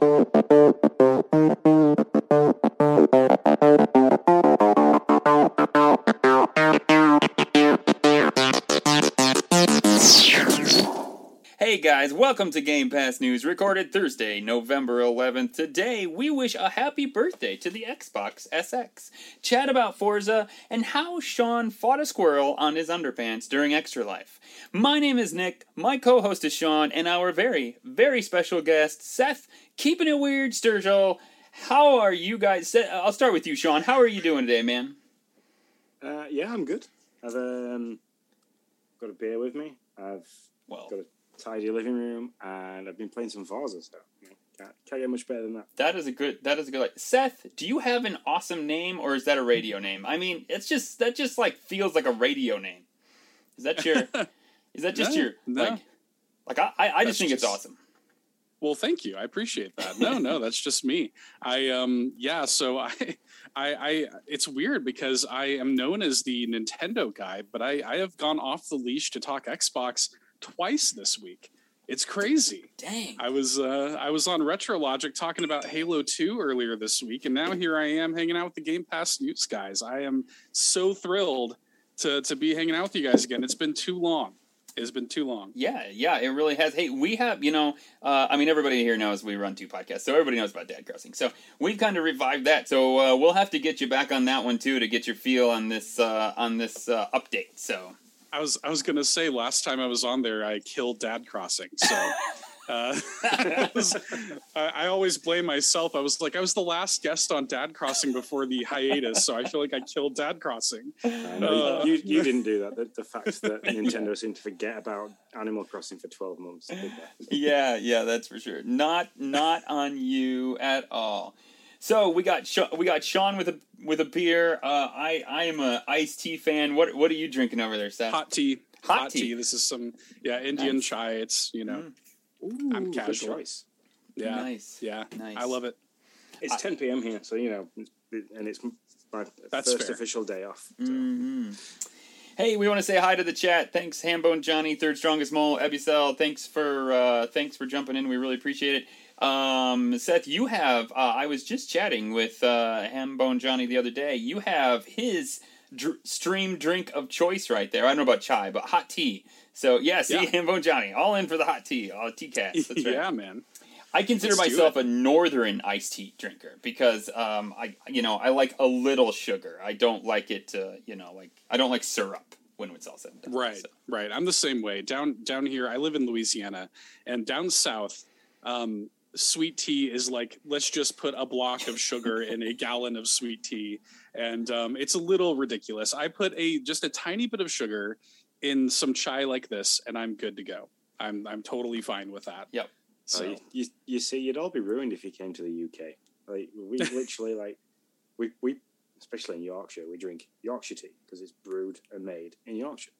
あっあっあっあっあっ。Guys, welcome to Game Pass News, recorded Thursday, November 11th. Today, we wish a happy birthday to the Xbox SX, chat about Forza, and how Sean fought a squirrel on his underpants during Extra Life. My name is Nick, my co host is Sean, and our very, very special guest, Seth, keeping it weird, Sturgill. How are you guys? I'll start with you, Sean. How are you doing today, man? Uh, yeah, I'm good. I've um, got a beer with me. I've Well, got a tidy living room, and I've been playing some Forza. So you know, can't, can't get much better than that. That is a good. That is a good. Like, Seth, do you have an awesome name, or is that a radio name? I mean, it's just that just like feels like a radio name. Is that your? is that just No, your no. like? Like I, I, I just That's think it's awesome. Well, thank you. I appreciate that. No, no, that's just me. I um yeah, so I I I it's weird because I am known as the Nintendo guy, but I I have gone off the leash to talk Xbox twice this week. It's crazy. Dang. I was uh I was on Retro Logic talking about Halo 2 earlier this week and now here I am hanging out with the Game Pass news guys. I am so thrilled to to be hanging out with you guys again. It's been too long. It's been too long. Yeah, yeah, it really has. Hey, we have, you know, uh, I mean, everybody here knows we run two podcasts, so everybody knows about Dad Crossing. So we've kind of revived that. So uh, we'll have to get you back on that one too to get your feel on this uh, on this uh, update. So I was I was gonna say last time I was on there I killed Dad Crossing. So uh, it was- I, I always blame myself. I was like I was the last guest on Dad Crossing before the hiatus, so I feel like I killed Dad Crossing. I know Uh, you, you didn't do that. The, the fact that Nintendo seemed to forget about Animal Crossing for 12 months. yeah, yeah, that's for sure. Not not on you at all. So we got Sha- we got Sean with a with a beer. Uh, I I am a iced tea fan. What what are you drinking over there, Seth? Hot tea. Hot tea. This is some yeah Indian Nice. chai. It's you know Mm. Ooh, I'm good casual. choice. yeah Nice. yeah Nice. I love it. It's I- 10 p.m. here, so you know, and it's my That's first fair. official day off. So. hmm Hey, we want to say hi to the chat. Thanks, Hambone Johnny, Third Strongest Mole, Ebicel. Thanks for uh, thanks for jumping in. We really appreciate it. Um, Seth, you have. Uh, I was just chatting with uh, Hambone Johnny the other day. You have his dr- stream drink of choice right there. I don't know about chai, but hot tea. So yeah, see Yeah. Hambone Johnny, all in for the hot tea, all tea cats. That's right. yeah, man. I consider Let's myself a northern iced tea drinker because um, I you know I like a little sugar. I don't like it to you know like I don't like syrup when it's all said and done. Right, So, right. I'm the same way. Down down here, I live in Louisiana, and down south, um, sweet tea is like let's just put a block of sugar in a gallon of sweet tea, and um, it's a little ridiculous. I put a just a tiny bit of sugar in some chai like this, and I'm good to go. I'm I'm totally fine with that. Yep. So Oh, you, you, you see, you'd all be ruined if you came to the UK. Like we literally like we we especially in Yorkshire we drink Yorkshire tea because it's brewed and made in Yorkshire.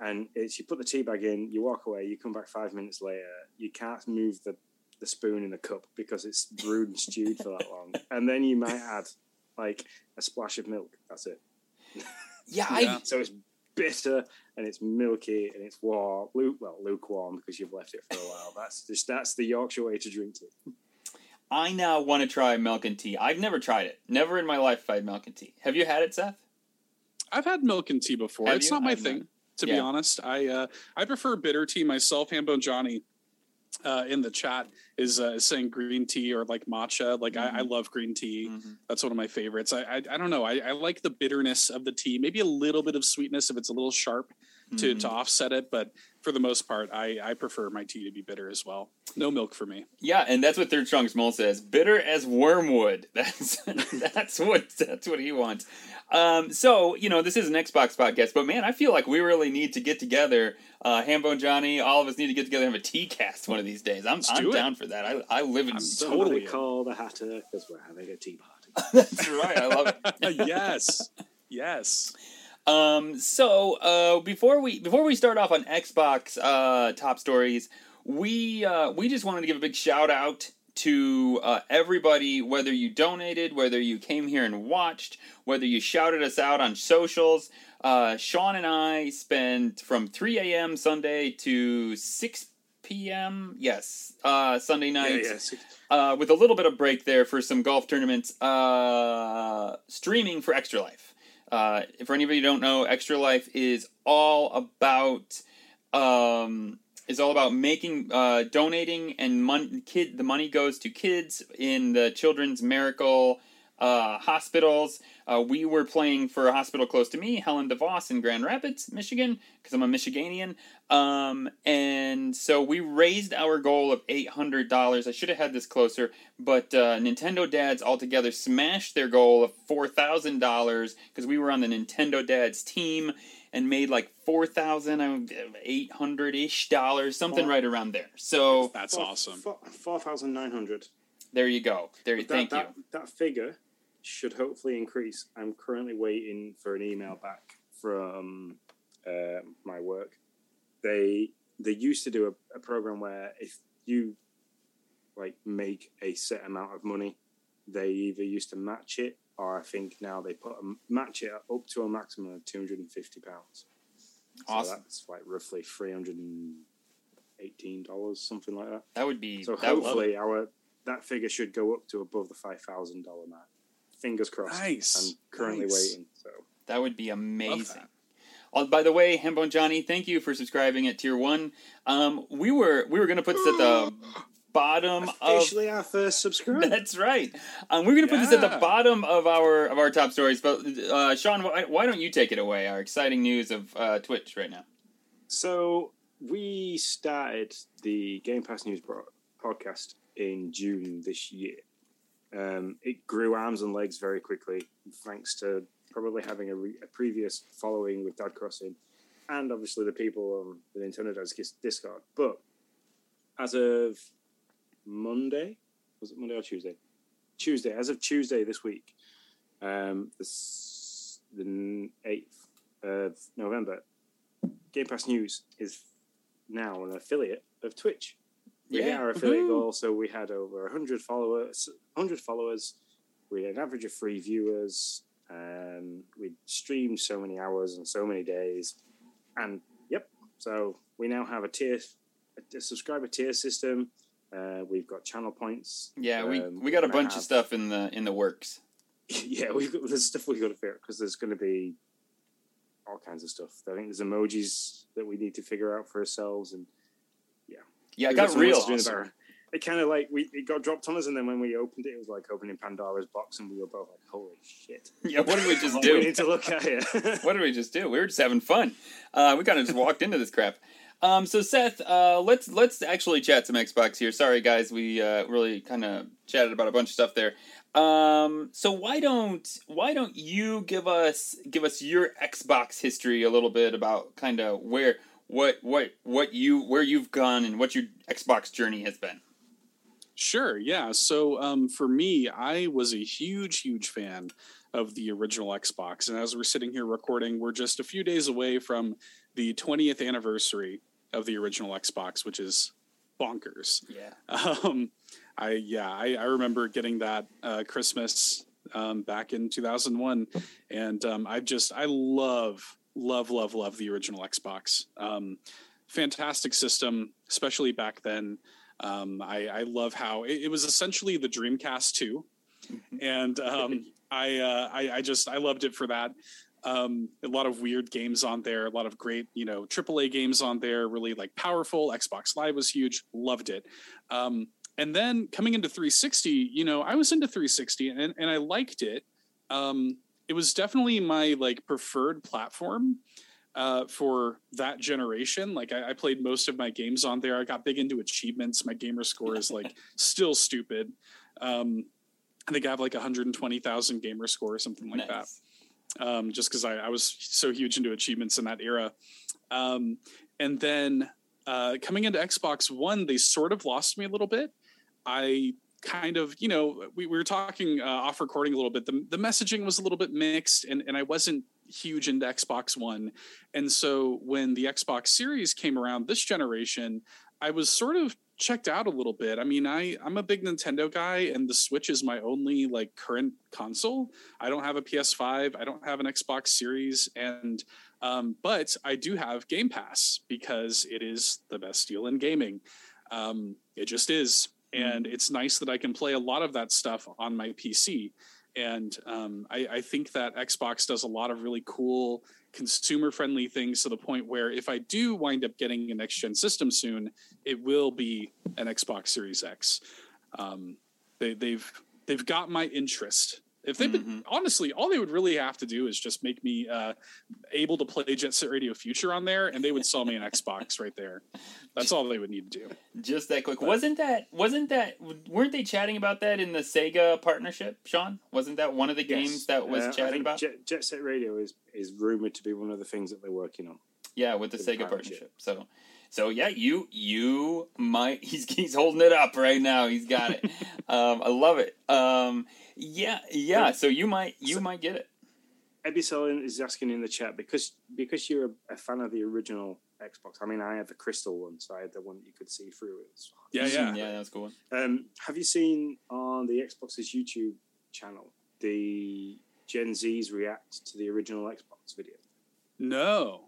And it's you put the tea bag in, you walk away, you come back five minutes later, you can't move the, the spoon in the cup because it's brewed and stewed for that long. And then you might add like a splash of milk. That's it. Yeah, Yeah. I So it's bitter and it's milky and it's warm, lu- well lukewarm because you've left it for a while. That's just that's the Yorkshire way to drink tea. I now want to try milk and tea. I've never tried it. Never in my life have I had milk and tea. Have you had it, Seth? I've had milk and tea before. Have it's you? not my I've thing, not. to Yeah. be honest. I uh, I prefer bitter tea myself. Hambone Johnny uh, in the chat is uh, is saying green tea or like matcha. Like I, I Mm-hmm. love green tea. Mhm. That's one of my favorites. I I, I don't know. I, I like the bitterness of the tea. Maybe a little bit of sweetness if it's a little sharp to, Mhm. to offset it. But for the most part, I, I prefer my tea to be bitter as well. No milk for me. Yeah, and that's what Third Strongest Mole says. Bitter as wormwood. That's that's what that's what he wants. Um, so you know, this is an Xbox podcast, but man, I feel like we really need to get together. Uh, Hambone Johnny, all of us need to get together and have a tea cast one of these days. I'm Let's I'm do it. down for that. I I live in. I'm Somebody Totally. call the Hatter because we're having a tea party. that's right. I love it. yes. Yes. Um, so uh, before we before we start off on Xbox uh, top stories, we uh, we just wanted to give a big shout out to uh, everybody, whether you donated, whether you came here and watched, whether you shouted us out on socials. Uh, Sean and I spent from 3 a.m. Sunday to 6 p.m. Yes, uh, Sunday night. Yeah, yeah. uh, with a little bit of break there for some golf tournaments. Uh, streaming for Extra Life. Uh, for anybody who don't know, Extra Life is all about um, is all about making uh, donating and mon- kid the money goes to kids in the Children's Miracle uh, hospitals. Uh, we were playing for a hospital close to me, Helen DeVos in Grand Rapids, Michigan, because I'm a Michiganian. Um, and so we raised our goal of $800. I should have had this closer, but uh, Nintendo Dads altogether smashed their goal of $4,000 because we were on the Nintendo Dads team and made like 4800 ish dollars, something Wow. right around there. So That's four- awesome. four- 4,900. there you go. There, But thank that, you. that, That figure should hopefully increase. I'm currently waiting for an email back from uh, my work. They they used to do a, a program where if you like make a set amount of money, they either used to match it or I think now they put a, match it up to a maximum of two hundred and fifty pounds. Awesome. So that's like roughly three hundred and eighteen dollars, something like that. That would be. So hopefully our that figure should go up to above the five thousand dollar mark. Fingers crossed. Nice. I'm currently Nice. waiting. So That would be amazing. Oh, by the way, Hambone Johnny, thank you for subscribing at tier one. Um, we were we were gonna put this at the bottom of. our first subscriber. That's right. Um, we're gonna put this at the bottom of our of our top stories. But uh, Sean, why, why don't you take it away? Our exciting news of uh, Twitch right now. So we started the Game Pass News bro- podcast in June this year. Um, it grew arms and legs very quickly, thanks to probably having a, re- a previous following with Dad Crossing, and obviously the people on the Nintendo Discord. But as of Monday, was it Monday or Tuesday? Tuesday. As of Tuesday this week, um, the s- the eighth of November, Game Pass News is now an affiliate of Twitch. We hit our affiliate Woohoo. goal, so we had over 100 followers. 100 followers. We had an average of three viewers. Um, we streamed so many hours and so many days, and yep. So we now have a tier, a, a subscriber tier system. Uh, we've got channel points. Yeah, we, Um, we got a we're gonna bunch of stuff in the in the works. yeah, we've got there's stuff we've got to figure out because there's going to be all kinds of stuff. I think there's emojis that we need to figure out for ourselves, and Yeah, it got real. doing it kind of like we it got dropped on us, and then when we opened it, it was like opening Pandora's box, and we were both like, "Holy shit!" Yeah, what did we just do? we need to look at it. what did we just do? We were just having fun. Uh, we kind of just walked into this crap. Um, so Seth, uh, let's let's actually chat some Xbox here. Sorry guys, we uh, really kind of chatted about a bunch of stuff there. Um, so why don't why don't you give us give us your Xbox history a little bit about kind of where what what what you where you've gone and what your Xbox journey has been. Sure, yeah. So um, for me, I was a huge, huge fan of the original Xbox. And as we're sitting here recording, we're just a few days away from the 20th anniversary of the original Xbox, which is bonkers. Yeah. Um, I yeah, I, I remember getting that uh, Christmas um, back in 2001, and um, I just I love love love love the original Xbox. Um, fantastic system, especially back then. Um, I, I love how it, it was essentially the Dreamcast too, and um, I, uh, I I just I loved it for that. Um, a lot of weird games on there, a lot of great you know AAA games on there, really like powerful. Xbox Live was huge, loved it. Um, and then coming into 360, you know, I was into 360 and, and I liked it. Um, it was definitely my like preferred platform uh, for that generation. Like I, I played most of my games on there. I got big into achievements. My gamer score is like still stupid. Um, I think I have like 120,000 gamer score or something like that um, just because I, I was so huge into achievements in that era. Um, and then uh, coming into Xbox One, they sort of lost me a little bit. I kind of, you know, we, we were talking uh, off recording a little bit. The, the messaging was a little bit mixed, and, and I wasn't huge into Xbox One. And so when the Xbox Series came around this generation, I was sort of checked out a little bit. I mean, I I'm a big Nintendo guy, and the Switch is my only like current console. I don't have a PS5. I don't have an Xbox Series, and Um, but I do have Game Pass because it is the best deal in gaming. Um, it just is. And it's nice that I can play a lot of that stuff on my PC. And um, I, I think that Xbox does a lot of really cool consumer friendly things to the point where if I do wind up getting a next gen system soon, it will be an Xbox Series X. Um, they, they've they've got my interest. If they've Mhm. been honestly, all they would really have to do is just make me uh, able to play Jet Set Radio Future on there, and they would sell me an Xbox right there. That's all they would need to do. Just that quick. Wasn't that? Wasn't that? Weren't they chatting about that in the Sega partnership, Sean? Wasn't that one of the games Yes. that was Uh, I chatted think about? Jet, Jet Set Radio is is rumored to be one of the things that they're working on. yeah, with the with Sega partnership. partnership. So, so yeah, you you might. He's he's holding it up right now. He's got it. um, I love it. Um, yeah, yeah. So you might you So- might get it. Ebby Solin is asking in the chat because because you're a, a fan of the original Xbox. I mean, I had the crystal one, so I had the one that you could see through. It was Yeah, yeah. yeah. That was cool. Um, have you seen on the Xbox's YouTube channel the Gen Z's react to the original Xbox video? No.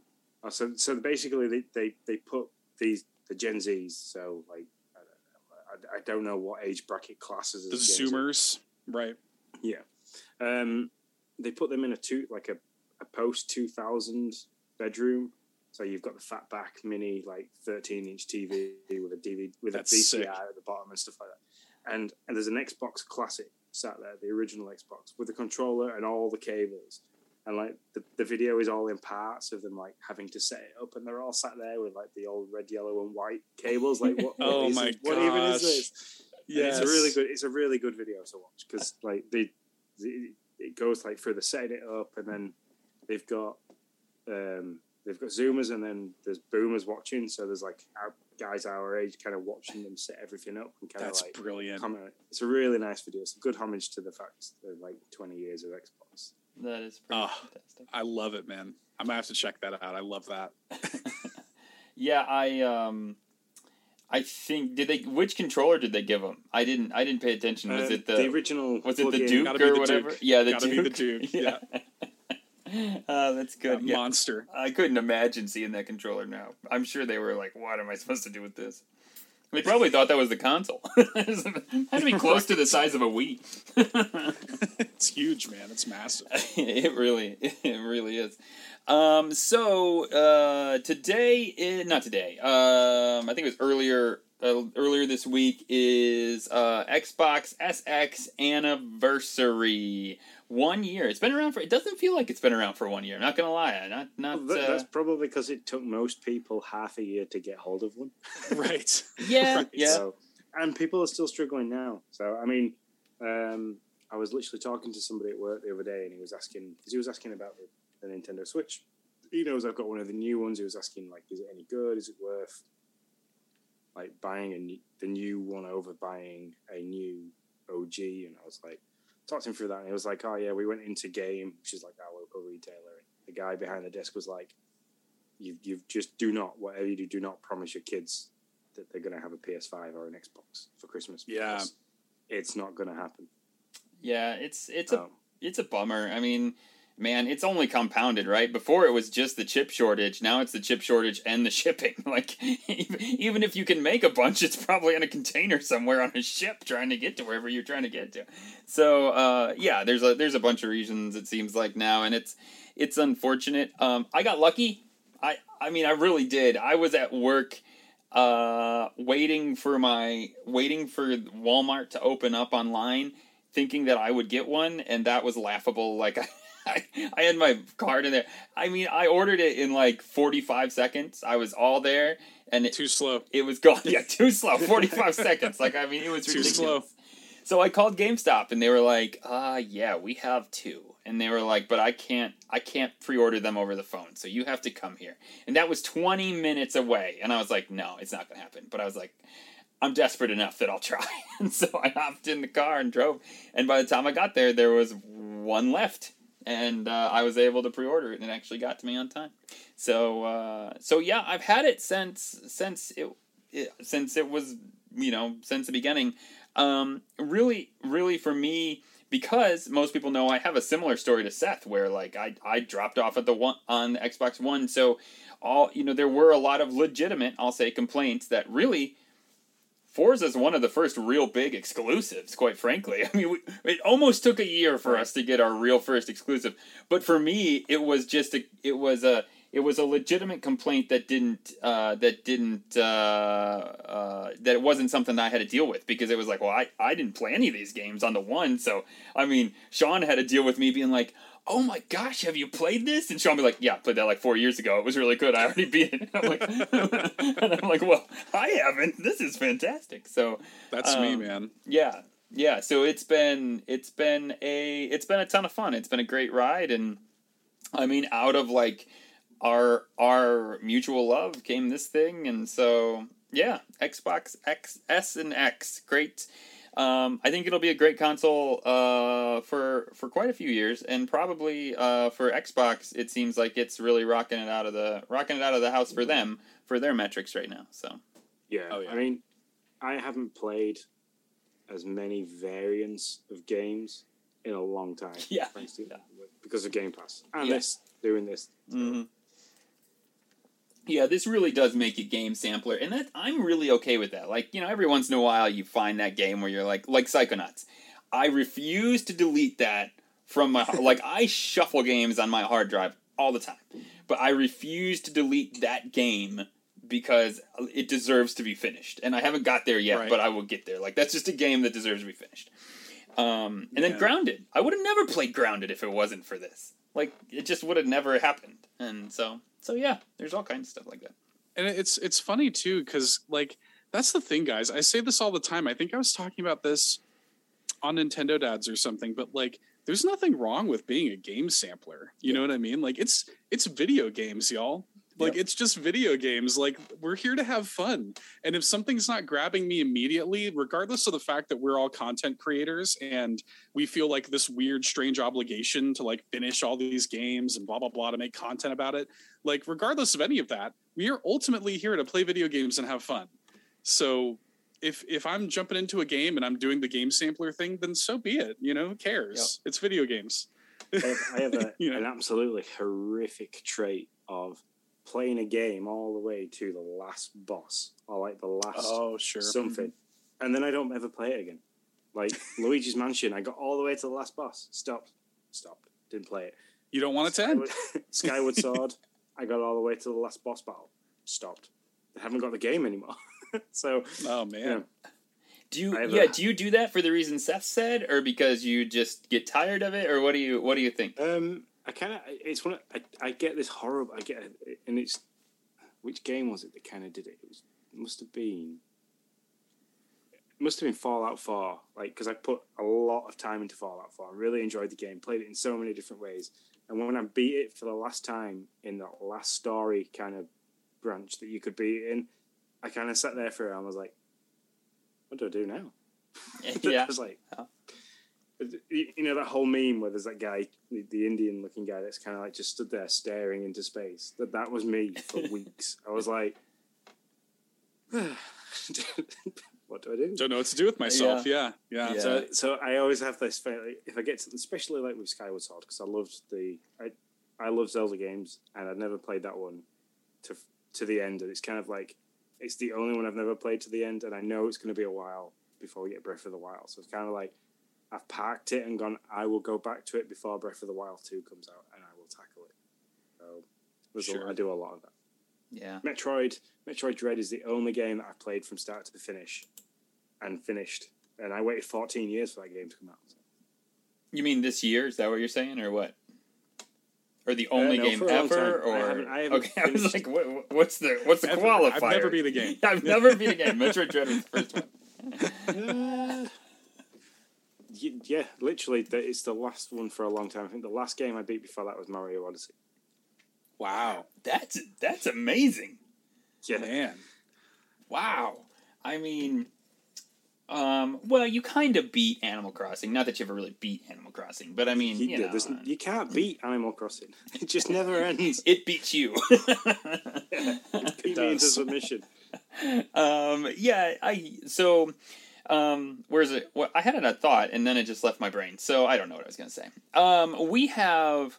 Uh, so, so basically, they, they, they put these the Gen Zs. So, like, I don't know, I, I don't know what age bracket classes The as Gen Z. Right? Yeah, um, they put them in a two like a, a post two thousand bedroom. So you've got the fat back mini like thirteen inch TV with a DVD with That's a VCR sick. at the bottom and stuff like that. And and there's an Xbox Classic sat there, the original Xbox, with the controller and all the cables. And like the, the video is all in parts of them like having to set it up, and they're all sat there with like the old red, yellow, and white cables. Like what? what Oh my it? What even is gosh. this? And It's a really good. It's a really good video to watch because like they, the it goes like through the setting it up, and then they've got um, they've got zoomers, and then there's boomers watching. So there's like our guys our age kind of watching them set everything up and kind of That's like brilliant. comment. It's a really nice video. It's a good homage to the fact that like 20 years of Xbox. That is pretty Ah. fantastic. I love it, man. I'm gonna have to check that out. I love that. yeah, I um, I think did they which controller did they give him? I didn't I didn't pay attention. Was Uh, it the, original? was it the plug-in- Duke Gotta or the whatever? Duke. Yeah, the Gotta Duke. the Duke, yeah. uh, that's good. That Yeah. Monster. I couldn't imagine seeing that controller now. I'm sure they were like, "What am I supposed to do with this?" They probably thought that was the console. it had to be close to the size of a Wii. it's huge, man. It's massive. it really, it really is. Um, so uh, today, i not today. Um, I think it was earlier. Uh, earlier this week is uh, Xbox SX anniversary. One year. It's been around for. It doesn't feel like it's been around for one year. I'm not gonna lie. Not not. Well, Uh, that's probably because it took most people half a year to get hold of one. right. yeah, Right. yeah. So, and people are still struggling now. So, I mean, um, I was literally talking to somebody at work the other day, and he was asking because he was asking about the, the Nintendo Switch. He knows I've got one of the new ones. He was asking like, is it any good? Is it worth like buying a new, the new one over buying a new OG? And I was like, talked him through that, and he was like, oh yeah, we went into Game, which is like our local retailer. And the guy behind the desk was like, you you just do not whatever you do, do not promise your kids that they're going to have a PS5 or an Xbox for Christmas. Yeah. it's not going to happen. Yeah, it's it's a Um, it's a bummer. I mean, man, it's only compounded, right? Before it was just the chip shortage. Now it's the chip shortage and the shipping. Like even, if you can make a bunch, it's probably in a container somewhere on a ship trying to get to wherever you're trying to get to. So uh, yeah, there's a there's a bunch of reasons it seems like now, and it's it's unfortunate. Um, I got lucky. I I mean, I really did. I was at work uh waiting for my waiting for Walmart to open up online thinking that I would get one and that was laughable like I, I had my card in there. I mean, I ordered it in like 45 seconds. I was all there and it, Too slow. it was gone. Yeah, too slow. 45 seconds. Like I mean, it was Too ridiculous. slow. So I called GameStop and they were like, "Uh, yeah, we have two. And they were like, "But I can't I can't pre-order them over the phone. So you have to come here." And that was 20 minutes away. And I was like, "No, it's not going to happen." But I was like, I'm desperate enough that I'll try. And so I hopped in the car and drove. And by the time I got there, there was one left. And uh, I was able to pre-order it, and it actually got to me on time. So, uh, so yeah, I've had it since since it, it since it was you know since the beginning. Um, really, really for me, because most people know I have a similar story to Seth, where like I I dropped off at the one on the Xbox One, so all you know there were a lot of legitimate, I'll say, complaints that really. Forza is one of the first real big exclusives, quite frankly. I mean, we, it almost took a year for us to get our real first exclusive, but for me, it was just a, it was a, it was a legitimate complaint that didn't uh, that didn't uh, uh, that it wasn't something I had to deal with because it was like, well, I, I didn't play any of these games on the one, so I mean, Sean had to deal with me being like, oh my gosh, have you played this? And Sean be like, yeah, I played that like four years ago. It was really good. I already beat it. And I'm like, and I'm like, well, I haven't. This is fantastic. So That's me, Um, man. yeah, yeah. So it's been it's been a it's been a ton of fun. It's been a great ride, and I mean, out of like our our mutual love came this thing, and so yeah, Xbox X S and X, great. Um, I think it'll be a great console uh, for for quite a few years, and probably uh, for Xbox, it seems like it's really rocking it out of the rocking it out of the house for them for their metrics right now. So Yeah. Oh, yeah. I mean, I haven't played as many variants of games in a long time. Yeah. Thanks to Yeah. because of Game Pass and Yeah. this doing this. hmm Yeah, this really does make it game sampler, and that I'm really okay with that. Like, you know, every once in a while you find that game where you're like, like Psychonauts. I refuse to delete that from my like I shuffle games on my hard drive all the time, but I refuse to delete that game because it deserves to be finished, and I haven't got there yet, Right. but I will get there. Like that's just a game that deserves to be finished. Um, and Yeah. then Grounded, I would have never played Grounded if it wasn't for this. Like it just would have never happened, and so so yeah, there's all kinds of stuff like that. and it's it's funny too because like that's the thing guys. I say this all the time. I think i was talking about this on nintendo dads or something but like there's nothing wrong with being a game sampler. You know what i mean? Like it's it's video games y'all like Yep. it's just video games. Like we're here to have fun. And if something's not grabbing me immediately regardless of the fact that we're all content creators and we feel like this weird strange obligation to like finish all these games and blah blah blah to make content about it like regardless of any of that we are ultimately here to play video games and have fun. So if if i'm jumping into a game and i'm doing the game sampler thing then so be it you know? Who cares? It's video games. I have, I have a, You know. an absolutely horrific trait of playing a game all the way to the last boss or like the last oh sure something, and then I don't ever play it again. Like Luigi's Mansion, I got all the way to the last boss, stopped, stopped, didn't play it. you don't want it to end Skyward, Skyward Sword, I got all the way to the last boss battle, stopped. I haven't got the game anymore. so oh man Yeah. Do you I yeah? a- do you do that for the reason Seth said, or because you just get tired of it, or what do you what do you think? Um, I kind of it's one. of- I, I get this horrible. I get and it's which game was it that kind of did it? It was it must have been. It must have been Fallout Four, like because I put a lot of time into Fallout Four. I really enjoyed the game, played it in so many different ways, and when I beat it for the last time in that last story kind of branch that you could beat it in, I kind of sat there for it and was like, "What do I do now?" yeah, I was like, Yeah. You know that whole meme where there's that guy, the, Indian looking guy, that's kind of like just stood there staring into space. That that was me for weeks. I was like, what do I do? don't know what to do with myself yeah yeah, Yeah. So, so I always have this if I get to, especially like with Skyward Sword, because I loved the, I, I love Zelda games, and I've never played that one to to the end, and it's kind of like it's the only one I've never played to the end, and I know it's going to be a while before we get Breath of the Wild. So it's kind of like I've parked it and gone. I will go back to it before Breath of the Wild two comes out, and I will tackle it. So there's Sure. I do a lot of that. yeah. Metroid, Metroid Dread is the only game that I've played from start to finish, and finished. And I waited 14 years for that game to come out. So. You mean this year? Is that what you're saying, or what? Or the uh, only no, game a ever? time. I Or haven't- I haven't okay, I was like, what, what's the what's the Ever. qualifier? I've never beat a game. I've never beat a game. Metroid Dread was the first one. Yeah, literally, it's the last one for a long time. I think the last game I beat before that was Mario Odyssey. wow That's that's amazing. Yeah, man Wow. I mean, um, well, you kind of beat Animal Crossing. Not that you ever really beat Animal Crossing, but I mean, you, you know, you can't beat Animal Crossing. It just never ends. it beats you. It beat me into does. submission. um, yeah, I so Um, where's it? Well, I had a thought and then it just left my brain, so I don't know what I was gonna say. Um, we have.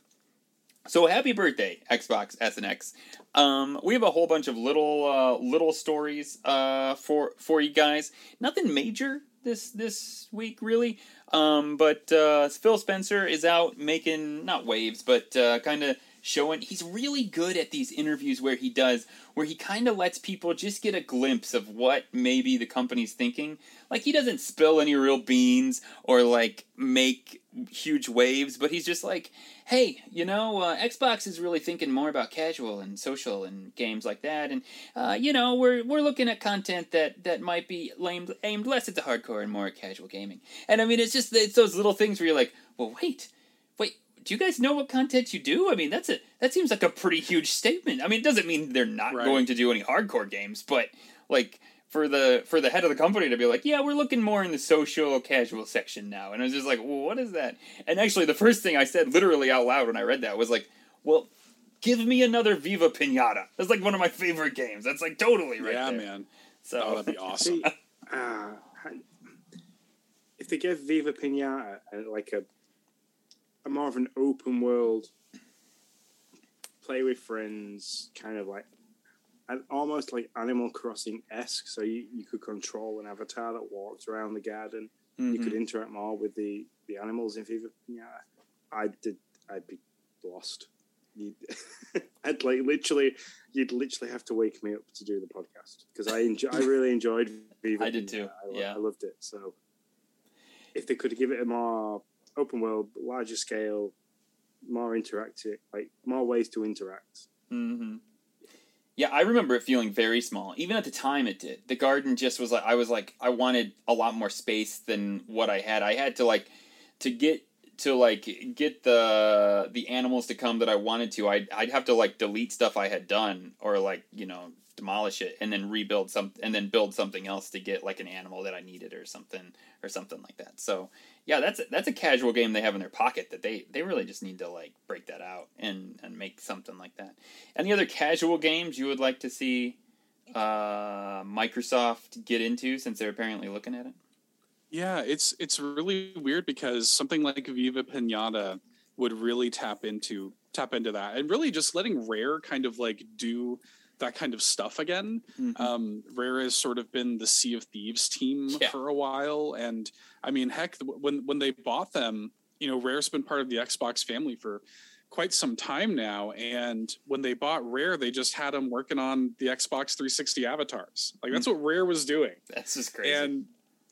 So happy birthday, Xbox S and X. Um, we have a whole bunch of little uh, little stories uh, for for you guys. Nothing major this this week really. Um, but uh, Phil Spencer is out making not waves, but uh, kind of showing he's really good at these interviews where he does where he kind of lets people just get a glimpse of what maybe the company's thinking. Like he doesn't spill any real beans or like make huge waves but he's just like hey you know uh, xbox is really thinking more about casual and social and games like that and uh, you know we're we're looking at content that that might be aimed aimed less at the hardcore and more at casual gaming. And i mean it's just it's those little things where you're like well wait wait do you guys know what content you do? I mean, that's a that seems like a pretty huge statement. I mean, it doesn't mean they're not right. going to do any hardcore games, but like for the for the head of the company to be like, yeah, we're looking more in the social casual section now, and I was just like, well, what is that? And actually, the first thing I said, literally out loud when I read that, was like, well, give me another Viva Pinata. That's like one of my favorite games. That's like totally right yeah, there. man. So oh, that'd be awesome. uh, if they give Viva Pinata uh, like a a more of an open world, play with friends, kind of like, and almost like Animal Crossing esque. So you, you could control an avatar that walks around the garden. Mm-hmm. You could mm-hmm. interact more with the, the animals in Viva Yeah, I did. I'd be lost. You'd, I'd like literally, you'd literally have to wake me up to do the podcast because I enjoy, I really enjoyed Viva. I did too. I, yeah, I loved it. So if they could give it a more open world, larger scale, more interactive, like more ways to interact. Mm-hmm. Yeah, I remember it feeling very small. Even at the time, it did. The garden just was like I was like I wanted a lot more space than what I had. I had to like to get to like get the the animals to come that I wanted to. I'd I'd have to like delete stuff I had done or like you know demolish it and then rebuild some and then build something else to get like an animal that I needed or something or something like that. So yeah, that's a, that's a casual game they have in their pocket that they they really just need to like break that out and and make something like that. Any other casual games you would like to see uh, Microsoft get into since they're apparently looking at it? Yeah, it's it's really weird because something like Viva Pinata would really tap into tap into that and really just letting Rare kind of like do that kind of stuff again. Mm-hmm. Um, Rare has sort of been the Sea of Thieves team yeah. for a while, and I mean, heck, when when they bought them, you know, Rare's been part of the Xbox family for quite some time now. And when they bought Rare, they just had them working on the Xbox 360 avatars. Like that's mm-hmm. what Rare was doing. That's just crazy. And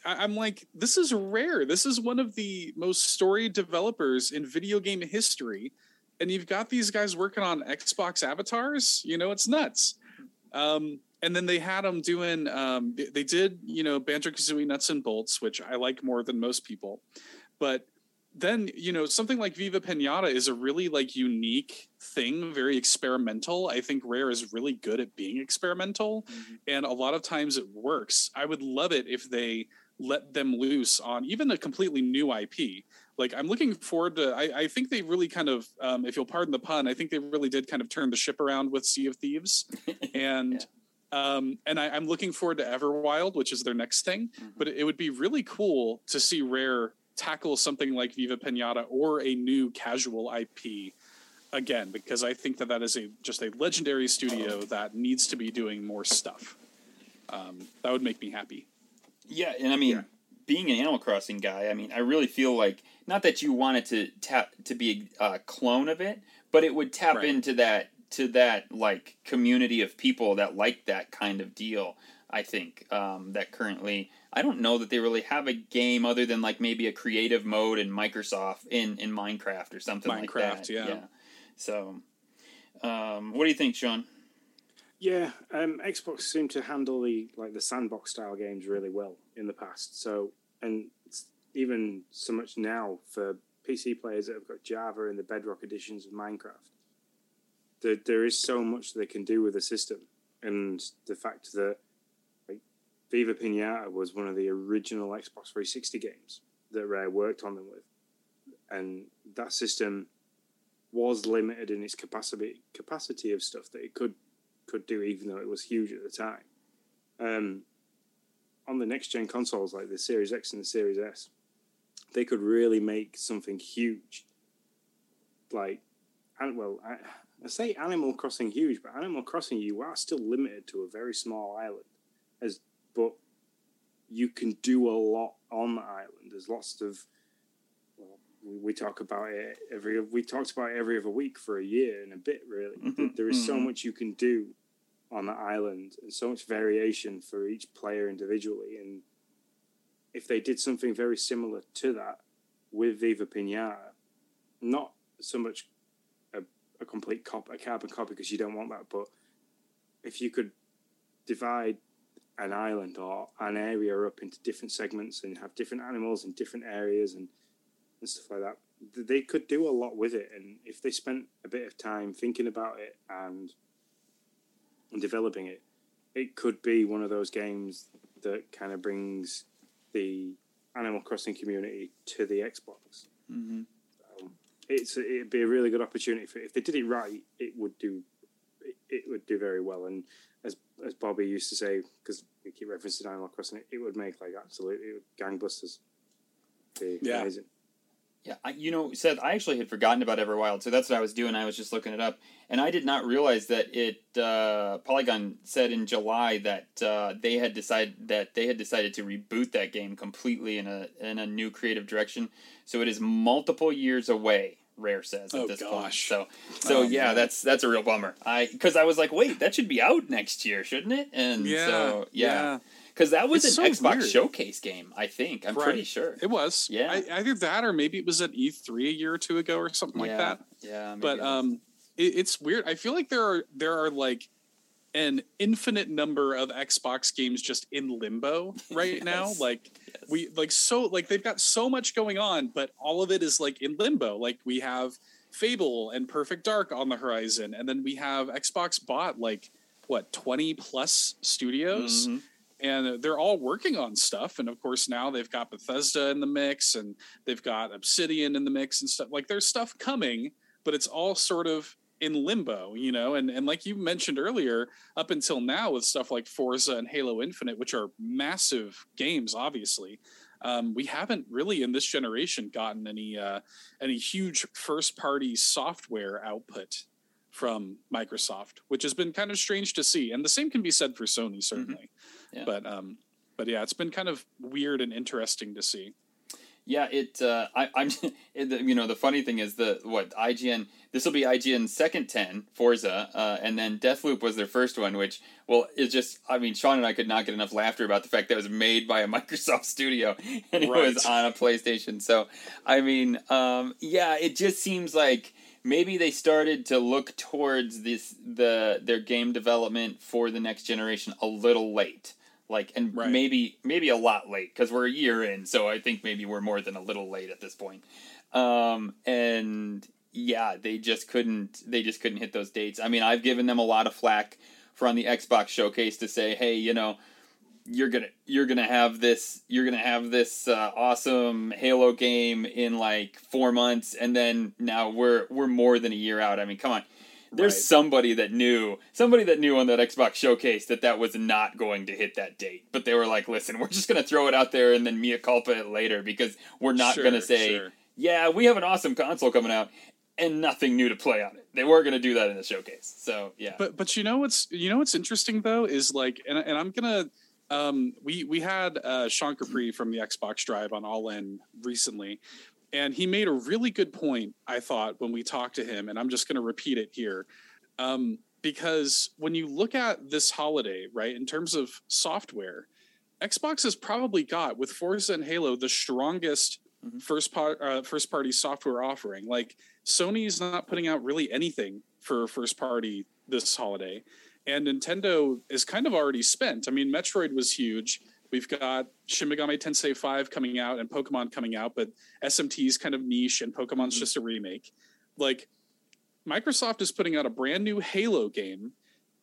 I, I'm like, this is rare. This is one of the most storied developers in video game history and you've got these guys working on Xbox avatars. You know, it's nuts. Um, and then they had them doing. Um, they, they did, you know, Banjo Kazooie Nuts and Bolts, which I like more than most people. But then, you know, something like Viva Pinata is a really like unique thing, very experimental. I think Rare is really good at being experimental, mm-hmm. and a lot of times it works. I would love it if they let them loose on even a completely new IP like I'm looking forward to. I, I think they really kind of, um, if you'll pardon the pun, I think they really did kind of turn the ship around with Sea of Thieves, and yeah. um, and I, am looking forward to Everwild, which is their next thing. Mm-hmm. But it would be really cool to see Rare tackle something like Viva Pinata or a new casual IP again, because I think that that is a just a legendary studio that needs to be doing more stuff. Um, that would make me happy. Yeah, and I mean. Yeah being an Animal Crossing guy, I mean, I really feel like not that you wanted to tap to be a clone of it, but it would tap right. into that to that like community of people that like that kind of deal. I think um, that currently I don't know that they really have a game other than like maybe a creative mode in Microsoft in in Minecraft or something Minecraft, like that. Yeah. yeah. So, um, what do you think, Sean? Yeah, um, Xbox seemed to handle the like the sandbox style games really well in the past. So, and even so much now for PC players that have got Java and the Bedrock editions of Minecraft, there, there is so much they can do with the system, and the fact that like Viva Pinata was one of the original Xbox 360 games that Rare worked on them with, and that system was limited in its capacity capacity of stuff that it could could do, even though it was huge at the time. Um, on the next gen consoles like the Series X and the Series S, they could really make something huge. Like, and well, I, I say Animal Crossing huge, but Animal Crossing you are still limited to a very small island, as but you can do a lot on the island. There's lots of well, we, we talk about it every we talked about it every other week for a year and a bit really. Mhm, There is so mhm. much you can do on the island and so much variation for each player individually. And if they did something very similar to that with Viva Pinata, not so much a, a complete cop a carbon copy because you don't want that, but if you could divide an island or an area up into different segments and have different animals in different areas and, and stuff like that, they could do a lot with it. And if they spent a bit of time thinking about it and and developing it, it could be one of those games that kind of brings the Animal Crossing community to the Xbox. hmm Um, it's it'd be a really good opportunity for if they did it right, it would do it, it would do very well. And as as Bobby used to say, because we keep referencing Animal Crossing, it, it would make like absolutely gangbusters. Be Yeah. amazing. Yeah, I, you know, Seth, I actually had forgotten about Everwild, so that's what I was doing. I was just looking it up, and I did not realize that it. Uh, Polygon said in July that uh, they had decided that they had decided to reboot that game completely in a in a new creative direction. So it is multiple years away. Rare says at Oh, this point. gosh. So, so Oh, yeah, man. that's that's a real bummer. I because I was like, wait, that should be out next year, shouldn't it? And Yeah, so yeah, yeah. Because that was It's an so Xbox weird. showcase game. I think I'm pretty sure. It was. Yeah. I, either that or maybe it was at E3 a year or two ago or something like that. Yeah, But um, it, it's weird. I feel like there are there are like an infinite number of Xbox games just in limbo right now. Like Yes. we like so like they've got so much going on, but all of it is like in limbo. Like we have Fable and Perfect Dark on the horizon, and then we have Xbox bought like what twenty plus studios Mhm. And they're all working on stuff and of course now they've got bethesda in the mix and they've got obsidian in the mix and stuff like there's stuff coming but it's all sort of in limbo you know and, and like you mentioned earlier up until now with stuff like forza and halo infinite which are massive games obviously um, we haven't really in this generation gotten any uh, any huge first party software output from Microsoft, which has been kind of strange to see. And the same can be said for Sony, certainly. Yeah. But um, but yeah, it's been kind of weird and interesting to see. Yeah, it. Uh, I, I'm. It, you know, the funny thing is the what IGN. This will be IGN's second ten Forza, uh, and then Deathloop was their first one, which well, it's just. I mean, Sean and I could not get enough laughter about the fact that it was made by a Microsoft studio and it was on a PlayStation. So, I mean, um, yeah, it just seems like maybe they started to look towards this the their game development for the next generation a little late. Like and Right. maybe maybe a lot late because we're a year in so i think maybe we're more than a little late at this point. Um and yeah they just couldn't they just couldn't hit those dates. I mean i've given them a lot of flack for on the xbox showcase to say hey you know you're gonna you're gonna have this you're gonna have this uh, awesome Halo game in like four months, and then now we're we're more than a year out. I mean, come on. There's Right. somebody that knew somebody that knew on that Xbox showcase that that was not going to hit that date, but they were like, "Listen, we're just gonna throw it out there and then mea culpa it later because we're not Sure, gonna say, sure. yeah, we have an awesome console coming out." And nothing new to play on it. They were going to do that in the showcase, so yeah. But but you know what's you know what's interesting though is like and and I'm gonna um we we had uh Sean Capri from the Xbox Drive on All In recently, and he made a really good point I thought when we talked to him, and I'm just gonna repeat it here, um because when you look at this holiday right in terms of software, Xbox has probably got with Forza and Halo the strongest Mhm. first part uh, first party software offering. Like Sony's not putting out really anything for first party this holiday, and Nintendo is kind of already spent. I mean, Metroid was huge. We've got Shin Megami Tensei 5 coming out and Pokemon coming out, but SMT is kind of niche and Pokemon's Mhm. just a remake. Like Microsoft is putting out a brand new Halo game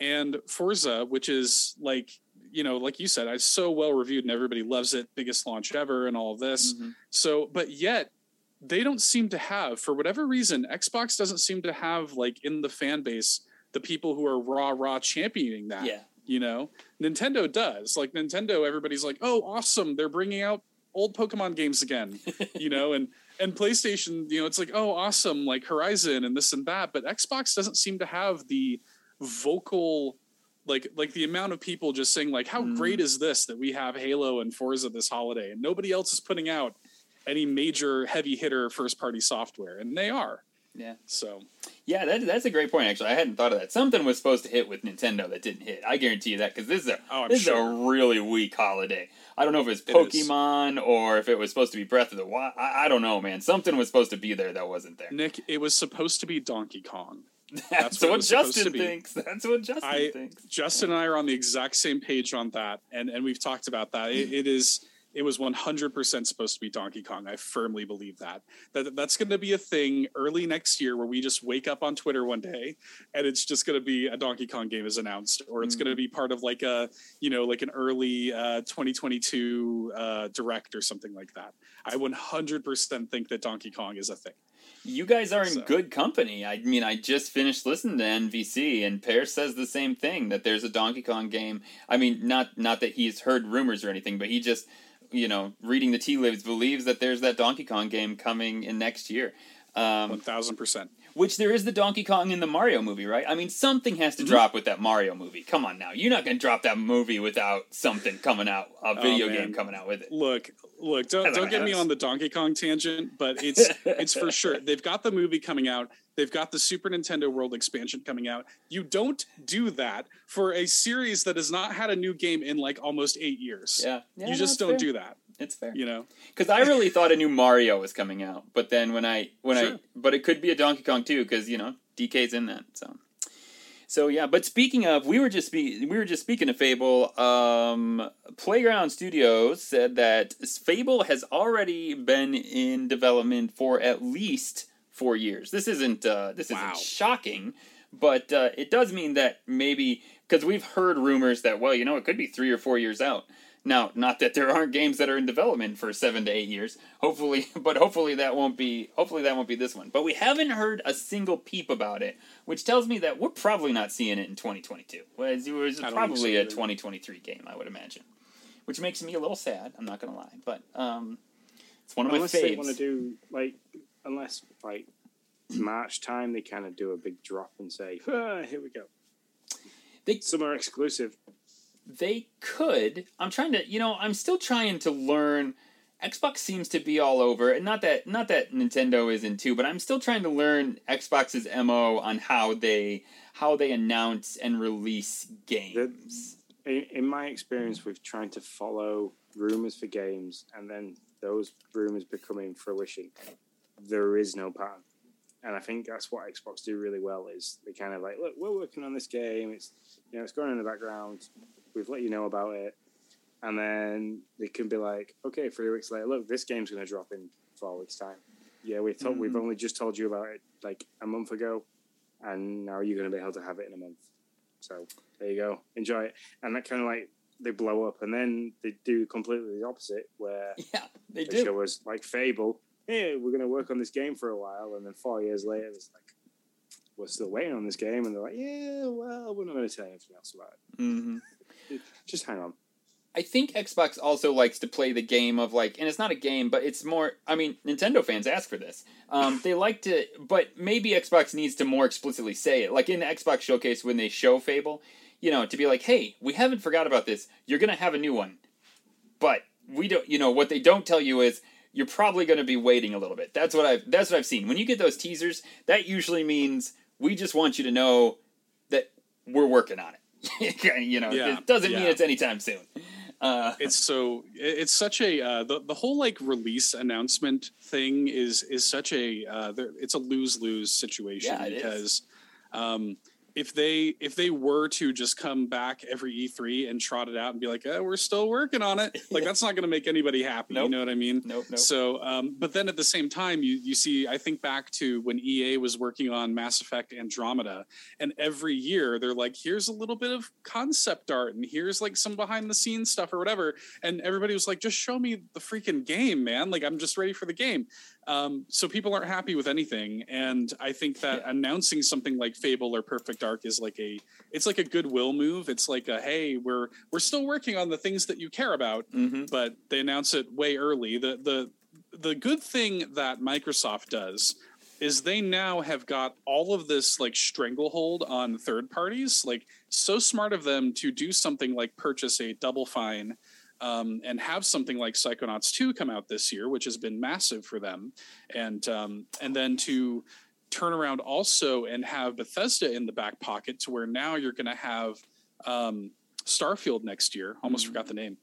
and Forza, which is like, you know, like you said, it's so well reviewed and everybody loves it, biggest launch ever and all of this. Mhm. So, but yet they don't seem to have, for whatever reason, Xbox doesn't seem to have like in the fan base the people who are raw, raw championing that. yeah, You know, Nintendo does. Like Nintendo, everybody's like, "Oh, awesome! They're bringing out old Pokemon games again." you know, and and PlayStation, you know, it's like, "Oh, awesome!" Like Horizon and this and that. But Xbox doesn't seem to have the vocal like like the amount of people just saying like how Mm. great is this that we have halo and forza this holiday and nobody else is putting out any major heavy hitter first party software and they are Yeah. so Yeah, that, that's a great point. Actually, I hadn't thought of that. Something was supposed to hit with Nintendo that didn't hit. I guarantee you that because this is a Oh, this sure. is a really weak holiday. I don't know if it's It. Pokemon or if it was supposed to be Breath of the Wild. I, I don't know, man. Something was supposed to be there that wasn't there. nick it was supposed to be donkey kong That's, what what, Justin thinks. That's what Justin I- thinks. justin and i are on the exact same page on that and and we've talked about that it, it is it was 100% supposed to be donkey kong i firmly believe that that that's going to be a thing early next year where we just wake up on twitter one day and it's just going to be a donkey kong game is announced or it's Mm. going to be part of like a you know like an early uh 2022 uh direct or something like that i 100% think that donkey kong is a thing You guys are in So- good company. I mean, I just finished listening to NVC, and Peer says the same thing that there's a Donkey Kong game. I mean, not not that he's heard rumors or anything, but he just, you know, reading the tea leaves, believes that there's that Donkey Kong game coming in next year. Um, 1000% which there is the Donkey Kong in the Mario movie, right? I mean, something has to Mhm. drop with that Mario movie. Come on now, you're not going to drop that movie without something coming out, a video man. game coming out with it. look look don't, don't get me on the donkey kong tangent but it's it's for sure they've got the movie coming out they've got the super nintendo world expansion coming out you don't do that for a series that has not had a new game in like almost eight years Yeah, yeah you just it's don't fair. do that It's fair. you know Because I really thought a new Mario was coming out, but then when I when I but it could be a Donkey Kong too, because you know DK's in that. So so yeah. But speaking of, we were just spe- we were just speaking of Fable. Um, Playground Studios said that Fable has already been in development for at least four years. This isn't uh, this Wow. isn't shocking, but uh, it does mean that maybe because we've heard rumors that well, you know, it could be three or four years out. Now, not that there aren't games that are in development for seven to eight years. Hopefully, but hopefully that won't be. Hopefully that won't be this one. But we haven't heard a single peep about it, which tells me that we're probably not seeing it in 2022. Whereas it was I don't think probably a 2023 game, I would imagine. Which makes me a little sad. I'm not gonna lie, but um, it's one of unless my they faves. want to do like, unless like March time, they kind of do a big drop and say, ah, "Here we go." They- Summer exclusive. they could i'm trying to you know i'm still trying to learn xbox seems to be all over and not that not that nintendo isn't too but i'm still trying to learn xbox's mo on how they how they announce and release games In, in my experience with trying to follow rumors for games and then those rumors becoming fruition, there is no pattern. And I think that's what Xbox do really well is they kind of like, look, we're working on this game. It's you know, it's going in the background. We've let you know about it. And then they can be like, okay, three weeks later, look, this game's going to drop in four weeks' time. Yeah, we thought we've Mhm. only just told you about it like a month ago, and now you're going to be able to have it in a month. So there you go, enjoy it. And that kind of like they blow up, and then they do completely the opposite, where yeah they they do show us like Fable. Hey, we're going to work on this game for a while, and then four years later, it's like we're still waiting on this game, and they're like, yeah, well, we're not going to tell you anything else about it. Just hang on. I think Xbox also likes to play the game of like, and it's not a game, but it's more. I mean, Nintendo fans ask for this. Um, they like to, but maybe Xbox needs to more explicitly say it. Like in the Xbox showcase when they show Fable, you know, to be like, hey, we haven't forgot about this. You're gonna have a new one, but we don't. You know, what they don't tell you is you're probably gonna be waiting a little bit. That's what I've. That's what I've seen. When you get those teasers, that usually means we just want you to know that we're working on it. you know, Yeah, it doesn't mean yeah. it's anytime soon. Uh, it's so it's such a uh, the the whole like release announcement thing is is such a uh, there- it's a lose lose situation Yeah, it is. because um, if they if they were to just come back every E3 and trot it out and be like eh, we're still working on it like that's not going to make anybody happy Nope. you know what I mean nope, nope. so, um, but then at the same time, you you see, I think back to when EA was working on Mass Effect Andromeda, and every year they're like, "Here's a little bit of concept art, and here's like some behind the scenes stuff or whatever," and everybody was like, "Just show me the freaking game, man! Like I'm just ready for the game." Um, so people aren't happy with anything, and I think that announcing something like Fable or Perfect Dark is like a it's like a goodwill move. It's like a hey, we're we're still working on the things that you care about, Mm-hmm. but they announce it way early. The the the good thing that Microsoft does is they now have got all of this like stranglehold on third parties. Like so smart of them to do something like purchase a Double Fine um, and have something like Psychonauts 2 come out this year, which has been massive for them, and um, and then to turn around also and have Bethesda in the back pocket to where now you're going to have um, Starfield next year. Almost Mhm. forgot the name.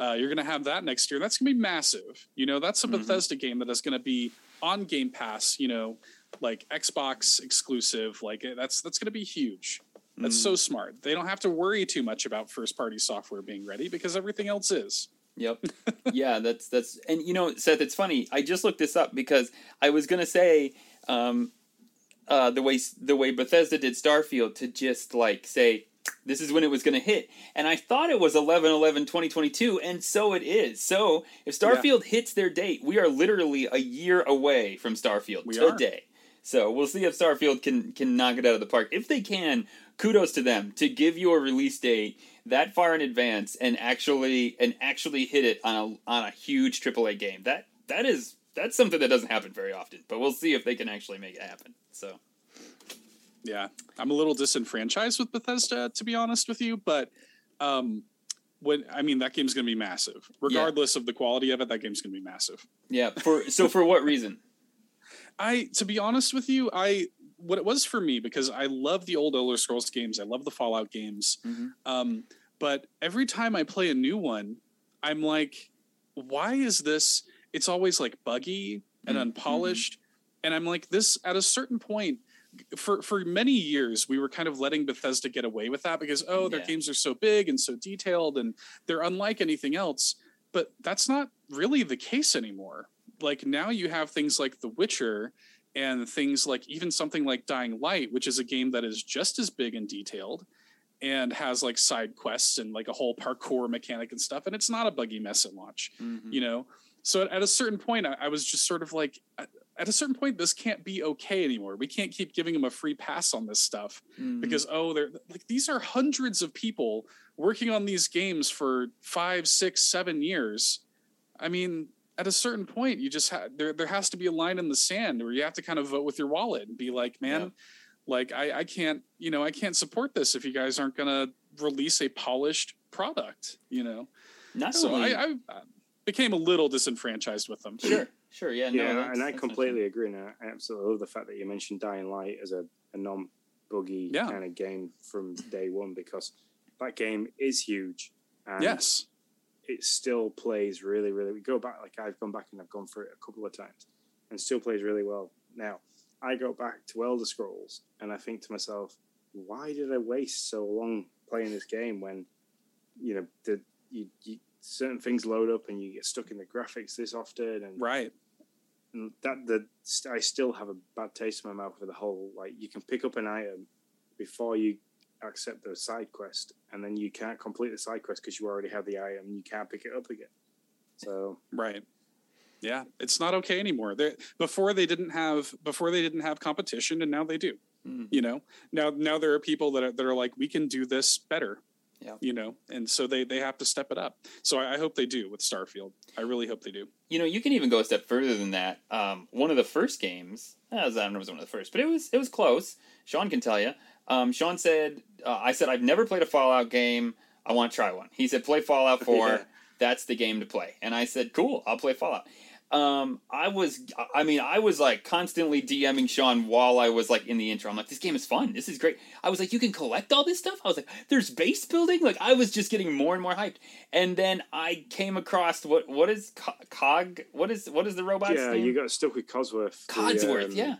Uh, you're going to have that next year. That's going to be massive. You know, that's a Mhm. Bethesda game that is going to be on Game Pass. You know, like Xbox exclusive. Like that's that's going to be huge. That's Mm. so smart. They don't have to worry too much about first party software being ready because everything else is. Yep. yeah, that's that's and you know, Seth, it's funny. I just looked this up because I was gonna say um, uh, the way the way Bethesda did Starfield to just like say this is when it was going to hit and i thought it was 11 11 2022 and so it is so if starfield hits their date we are literally a year away from starfield We today so we'll see if starfield can can knock it out of the park if they can kudos to them to give you a release date that far in advance and actually and actually hit it on a on a huge AAA game. That that is that's something that doesn't happen very often. But we'll see if they can actually make it happen. So Yeah, I'm a little disenfranchised with Bethesda, to be honest with you. But um, when I mean that game's going to be massive, regardless of the quality of it. That game's going to be massive. yeah, for so for what reason? I, to be honest with you, I what it was for me because I love the old Elder Scrolls games. I love the Fallout games. Mhm. Um, but every time I play a new one, I'm like, why is this? It's always like buggy and Mm, unpolished, and I'm like, this at a certain point. For for many years, we were kind of letting Bethesda get away with that because oh, their Yeah. games are so big and so detailed, and they're unlike anything else. But that's not really the case anymore. Like now, you have things like The Witcher, and things like even something like Dying Light, which is a game that is just as big and detailed and has like side quests and like a whole parkour mechanic and stuff. And it's not a buggy mess at launch, Mhm. you know? So at, at a certain point, I, I was just sort of like, at, a certain point, this can't be okay anymore. We can't keep giving them a free pass on this stuff Mhm. because, oh, they're like, these are hundreds of people working on these games for five, six, seven years. I mean, at a certain point, you just ha- there there has to be a line in the sand where you have to kind of vote with your wallet and be like, man, Yeah. like I, I can't, you know, I can't support this if you guys aren't gonna release a polished product, you know. not So only I, I became a little disenfranchised with them. sure sure yeah no, yeah, that's- and I completely agree. And I absolutely love the fact that you mentioned Dying Light as a, a non buggy Yeah. kind of game from day one because that game is huge. And Yes. It still plays really, really. We go back, like I've gone back and I've gone through it a couple of times, and still plays really well. Now, I go back to Elder Scrolls, and I think to myself, why did I waste so long playing this game when, you know, the you, you certain things load up and you get stuck in the graphics this often, and, Right. and that the I still have a bad taste in my mouth for the whole like you can pick up an item before you accept the side quest, and then you can't complete the side quest because you already have the item. You can't pick it up again. So Right. Yeah, it's not okay anymore. They before they didn't have before they didn't have competition, and now they do. Mhm. You know, now now there are people that are that are like, we can do this better. Yeah. You know, and so they they have to step it up. So I, I hope they do with Starfield. I really hope they do. you know, you can even go a step further than that. Um, one of the first games, I don't know if it was one of the first, but it was it was close. Sean can tell you. Um, Sean said, uh, "I said I've never played a Fallout game. I want to try one." He said, "Play Fallout 4. Yeah. That's the game to play." And I said, "Cool, I'll play Fallout." Um, I was, I mean, I was like constantly DMing Sean while I was like in the intro. I'm like, "This game is fun. This is great." I was like, "You can collect all this stuff." I was like, "There's base building." Like I was just getting more and more hyped. And then I came across what what is Cog? What is what is the robot's yeah, name? you got stuck with Codsworth. the, um, yeah.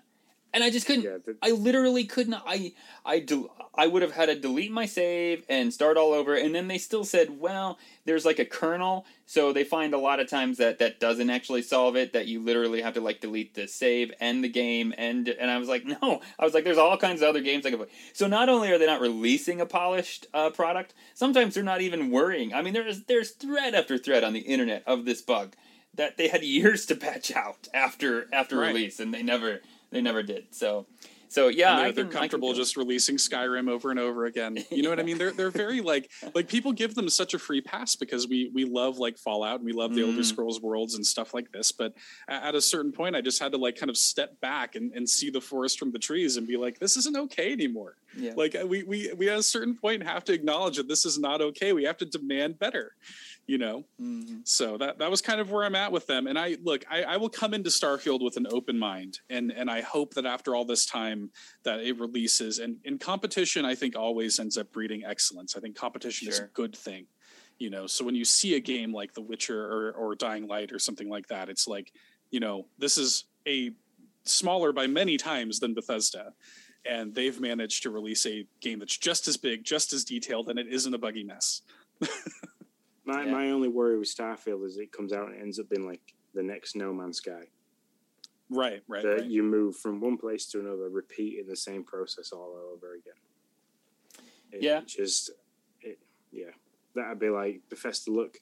And I just couldn't. Yeah, the, I literally could not. I I do. I would have had to delete my save and start all over. And then they still said, well, there's like a kernel, so they find a lot of times that that doesn't actually solve it. That you literally have to like delete the save and the game. And and I was like, no. I was like, there's all kinds of other games I could play. So not only are they not releasing a polished uh, product, sometimes they're not even worrying. I mean, there's there's thread after thread on the internet of this bug that they had years to patch out after after Right. release, and they never they never did. So So yeah, And they're, I they're can, can comfortable just releasing Skyrim over and over again. You know what I mean? They're they're very like like people give them such a free pass because we we love like Fallout and we love the Elder Mhm. Scrolls worlds and stuff like this. But at a certain point, I just had to like kind of step back and, and see the forest from the trees and be like, this isn't okay anymore. Yeah. Like uh, we we we at a certain point have to acknowledge that this is not okay. We have to demand better. You know. Mhm. So that that was kind of where I'm at with them. And I look, I, I will come into Starfield with an open mind, and and I hope that after all this time that it releases. And in competition, I think always ends up breeding excellence. I think competition is a good thing. You know, so when you see a game like The Witcher or or Dying Light or something like that, it's like, you know, this is a smaller by many times than Bethesda. And they've managed to release a game that's just as big, just as detailed, and it isn't a buggy mess. My Yeah. my only worry with Starfield is it comes out and ends up being like the next No Man's Sky. Right, right, that right. you move from one place to another, repeating the same process all over again. It Yeah. just it, yeah, that'd be like Bethesda. Look,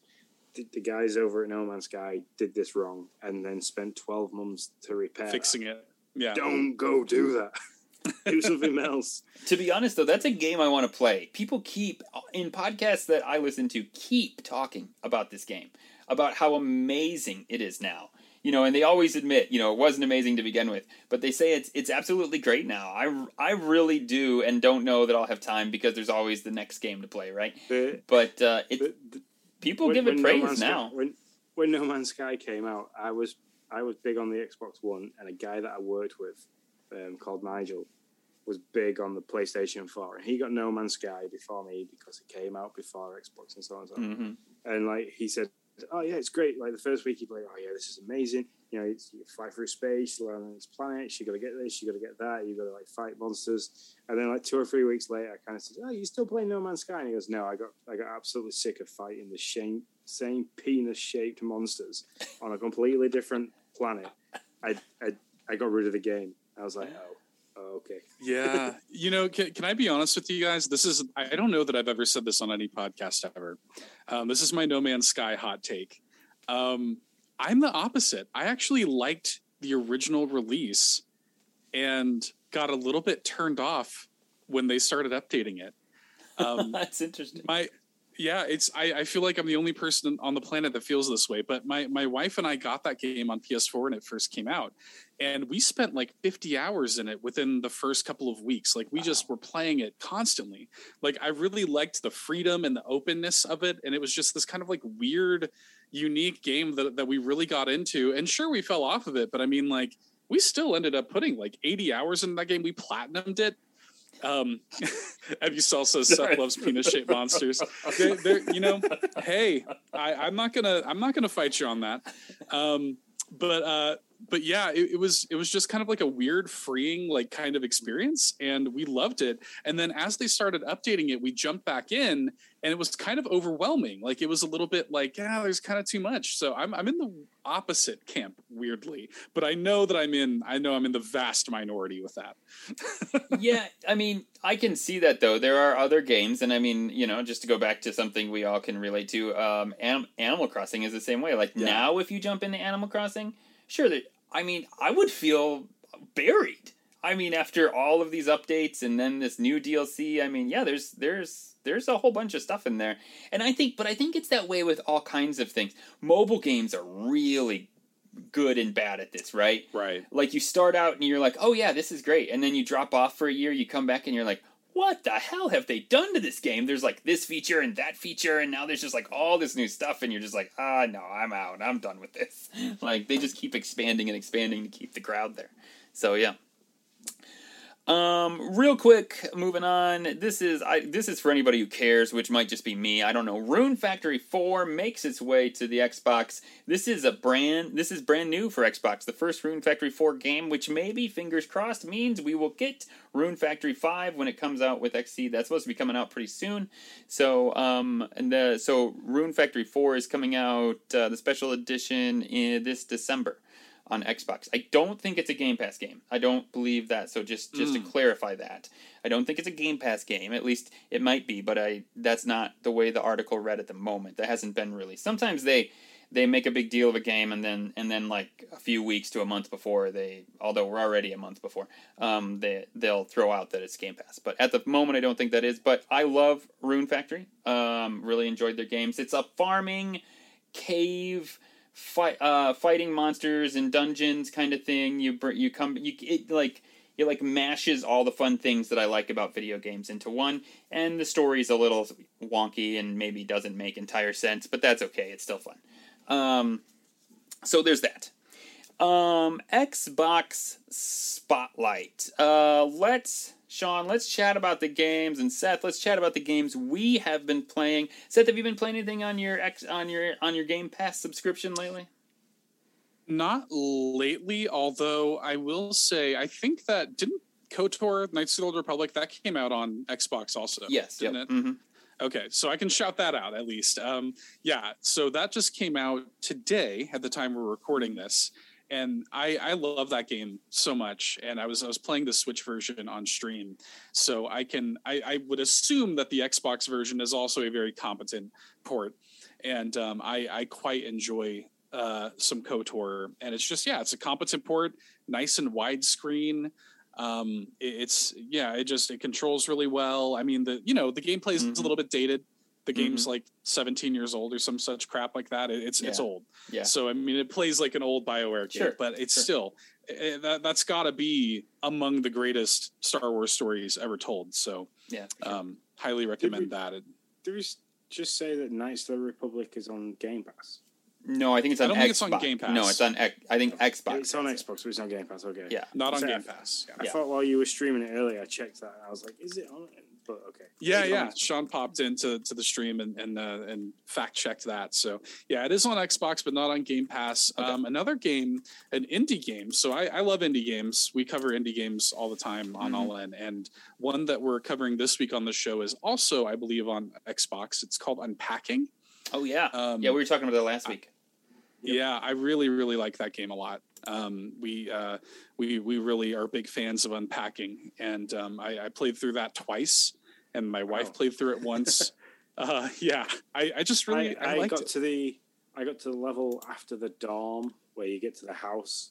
the, the guys over at No Man's Sky did this wrong, and then spent twelve months to repair. Fixing it. Yeah. Don't go do that. do something else. To be honest, though, that's a game I want to play. People keep in podcasts that I listen to keep talking about this game, about how amazing it is now. You know, and they always admit, you know, it wasn't amazing to begin with, but they say it's it's absolutely great now. I, I really do, and don't know that I'll have time because there's always the next game to play, right? The, But uh, it the, the, people when- give it praise Man's now. Sky, when when No Man's Sky came out, I was I was big on the Xbox One, and a guy that I worked with, um, called Nigel, was big on the PlayStation Four, and he got No Man's Sky before me because it came out before Xbox and so on and so on. hmm And like he said, "Oh yeah, it's great." Like the first week, he played, "Oh yeah, this is amazing." You know, it's, you fly through space, you land on these planets. You got to get this, you got to get that. You got to like fight monsters. And then like two or three weeks later, I kind of said, "Oh, you still playing No Man's Sky?" And he goes, "No, I got I got absolutely sick of fighting the same same penis shaped monsters on a completely different planet. I, I I got rid of the game. I was like, oh, oh okay." Yeah, you know, can, can I be honest with you guys? This is I I don't know that I've ever said this on any podcast ever. Um, this is my No Man's Sky hot take. Um, I'm the opposite. I actually liked the original release and got a little bit turned off when they started updating it. Um, That's interesting. my yeah it's I, I feel like i'm the only person on the planet that feels this way but my my wife and i got that game on ps4 when it first came out and we spent like 50 hours in it within the first couple of weeks. Like we just were playing it constantly. Like i really liked the freedom and the openness of it and it was just this kind of like weird unique game that, that we really got into and sure we fell off of it but i mean like we still ended up putting like 80 hours in that game. We platinumed it. Um Evie says Seth loves penis shaped monsters. They're, they're, you know, hey, I, I'm not gonna I'm not gonna fight you on that. Um, but uh, but yeah, it, it was it was just kind of like a weird, freeing, like kind of experience, and we loved it. And then as they started updating it, we jumped back in, and it was kind of overwhelming. Like it was a little bit like, yeah, there's kind of too much. So I'm I'm in the opposite camp, weirdly. But I know that I'm in I know I'm in the vast minority with that. yeah, I mean, I can see that though. There are other games, and I mean, you know, just to go back to something we all can relate to, um, Anim- Animal Crossing is the same way. Like Yeah. now, if you jump into Animal Crossing, sure, that I mean, I would feel buried. I mean, after all of these updates and then this new DLC, I mean, yeah, there's there's there's a whole bunch of stuff in there, and I think, but I think it's that way with all kinds of things. Mobile games are really good and bad at this, right? Right. like you start out and you're like, oh yeah, this is great, and then you drop off for a year, you come back and you're like, what the hell have they done to this game? There's like this feature and that feature, and now there's just like all this new stuff, and you're just like, ah, no, I'm out, I'm done with this. like they just keep expanding and expanding to keep the crowd there. So yeah. Um, real quick, moving on. This is I. This is for anybody who cares, which might just be me. I don't know. Rune Factory Four makes its way to the Xbox. This is a brand. This is brand new for Xbox. The first Rune Factory Four game, which maybe fingers crossed means we will get Rune Factory Five when it comes out with XC. That's supposed to be coming out pretty soon. So, um, and the so Rune Factory Four is coming out uh, the special edition in this December on Xbox. I don't think it's a Game Pass game. I don't believe that. So just just to clarify that, I don't think it's a Game Pass game. At least it might be, but I that's not the way the article read at the moment. That hasn't been released. Sometimes they they make a big deal of a game and then and then like a few weeks to a month before they although we're already a month before um, they they'll throw out that it's game pass but at the moment i don't think that is but i love rune factory um, really enjoyed their games it's a farming cave fight uh, fighting monsters and dungeons kind of thing you you come you it like it like mashes all the fun things that I like about video games into one, and the story's a little wonky and maybe doesn't make entire sense, but that's okay. It's still fun. Um, so there's that. Um, Xbox Spotlight. Uh, let's Sean, let's chat about the games, and Seth, let's chat about the games we have been playing. Seth, have you been playing anything on your X on your on your Game Pass subscription lately? Not lately, although I will say I think that didn't KOTOR Knights of the Old Republic that came out on Xbox also. Yes. didn't Yep. it? hmm Okay, so I can shout that out at least. Um, yeah, so that just came out today at the time we're recording this, and I, I love that game so much. And I was I was playing the Switch version on stream, so I can I, I would assume that the Xbox version is also a very competent port, and um, I I quite enjoy uh, some KOTOR, and it's just yeah, it's a competent port, nice and widescreen. Um it- it's yeah it just it controls really well. I mean the you know the gameplay is Mhm. a little bit dated the game's like 17 years old or some such crap like that It- it's it's old Yeah. so i mean it plays like an old bioware game Sure, but it's sure. still eh, that, that's got to be among the greatest star wars stories ever told so Yeah. for sure. um highly recommend we- that It- Do we just say that Knights of the Republic is on Game Pass? no, I think it's I on. don't Xbox. think it's on Game Pass. No, it's on. X- I think Xbox. it's on. Xbox, but it's on Game Pass. Okay. Yeah. not on So- game pass yeah. I Yeah. thought while you were streaming it earlier, I checked that. And I was like, "Is it on?" But okay. Yeah, yeah. Sean popped into to the stream and and uh, and fact checked that. So yeah, it is on Xbox, but not on Game Pass. Okay. Um, another game, an indie game. So I, I love indie games. We cover indie games all the time on Mhm. All In, and one that we're covering this week on the show is also, I believe, on Xbox. It's called Unpacking. Oh yeah. Um, yeah, we were talking about that last week. Yeah, I really, really like that game a lot. Um, we uh, we we really are big fans of unpacking, and um, I, I played through that twice, and my wife Wow. played through it once. uh, yeah, I, I just really I, I, got it. to the I got to the level after the dorm where you get to the house.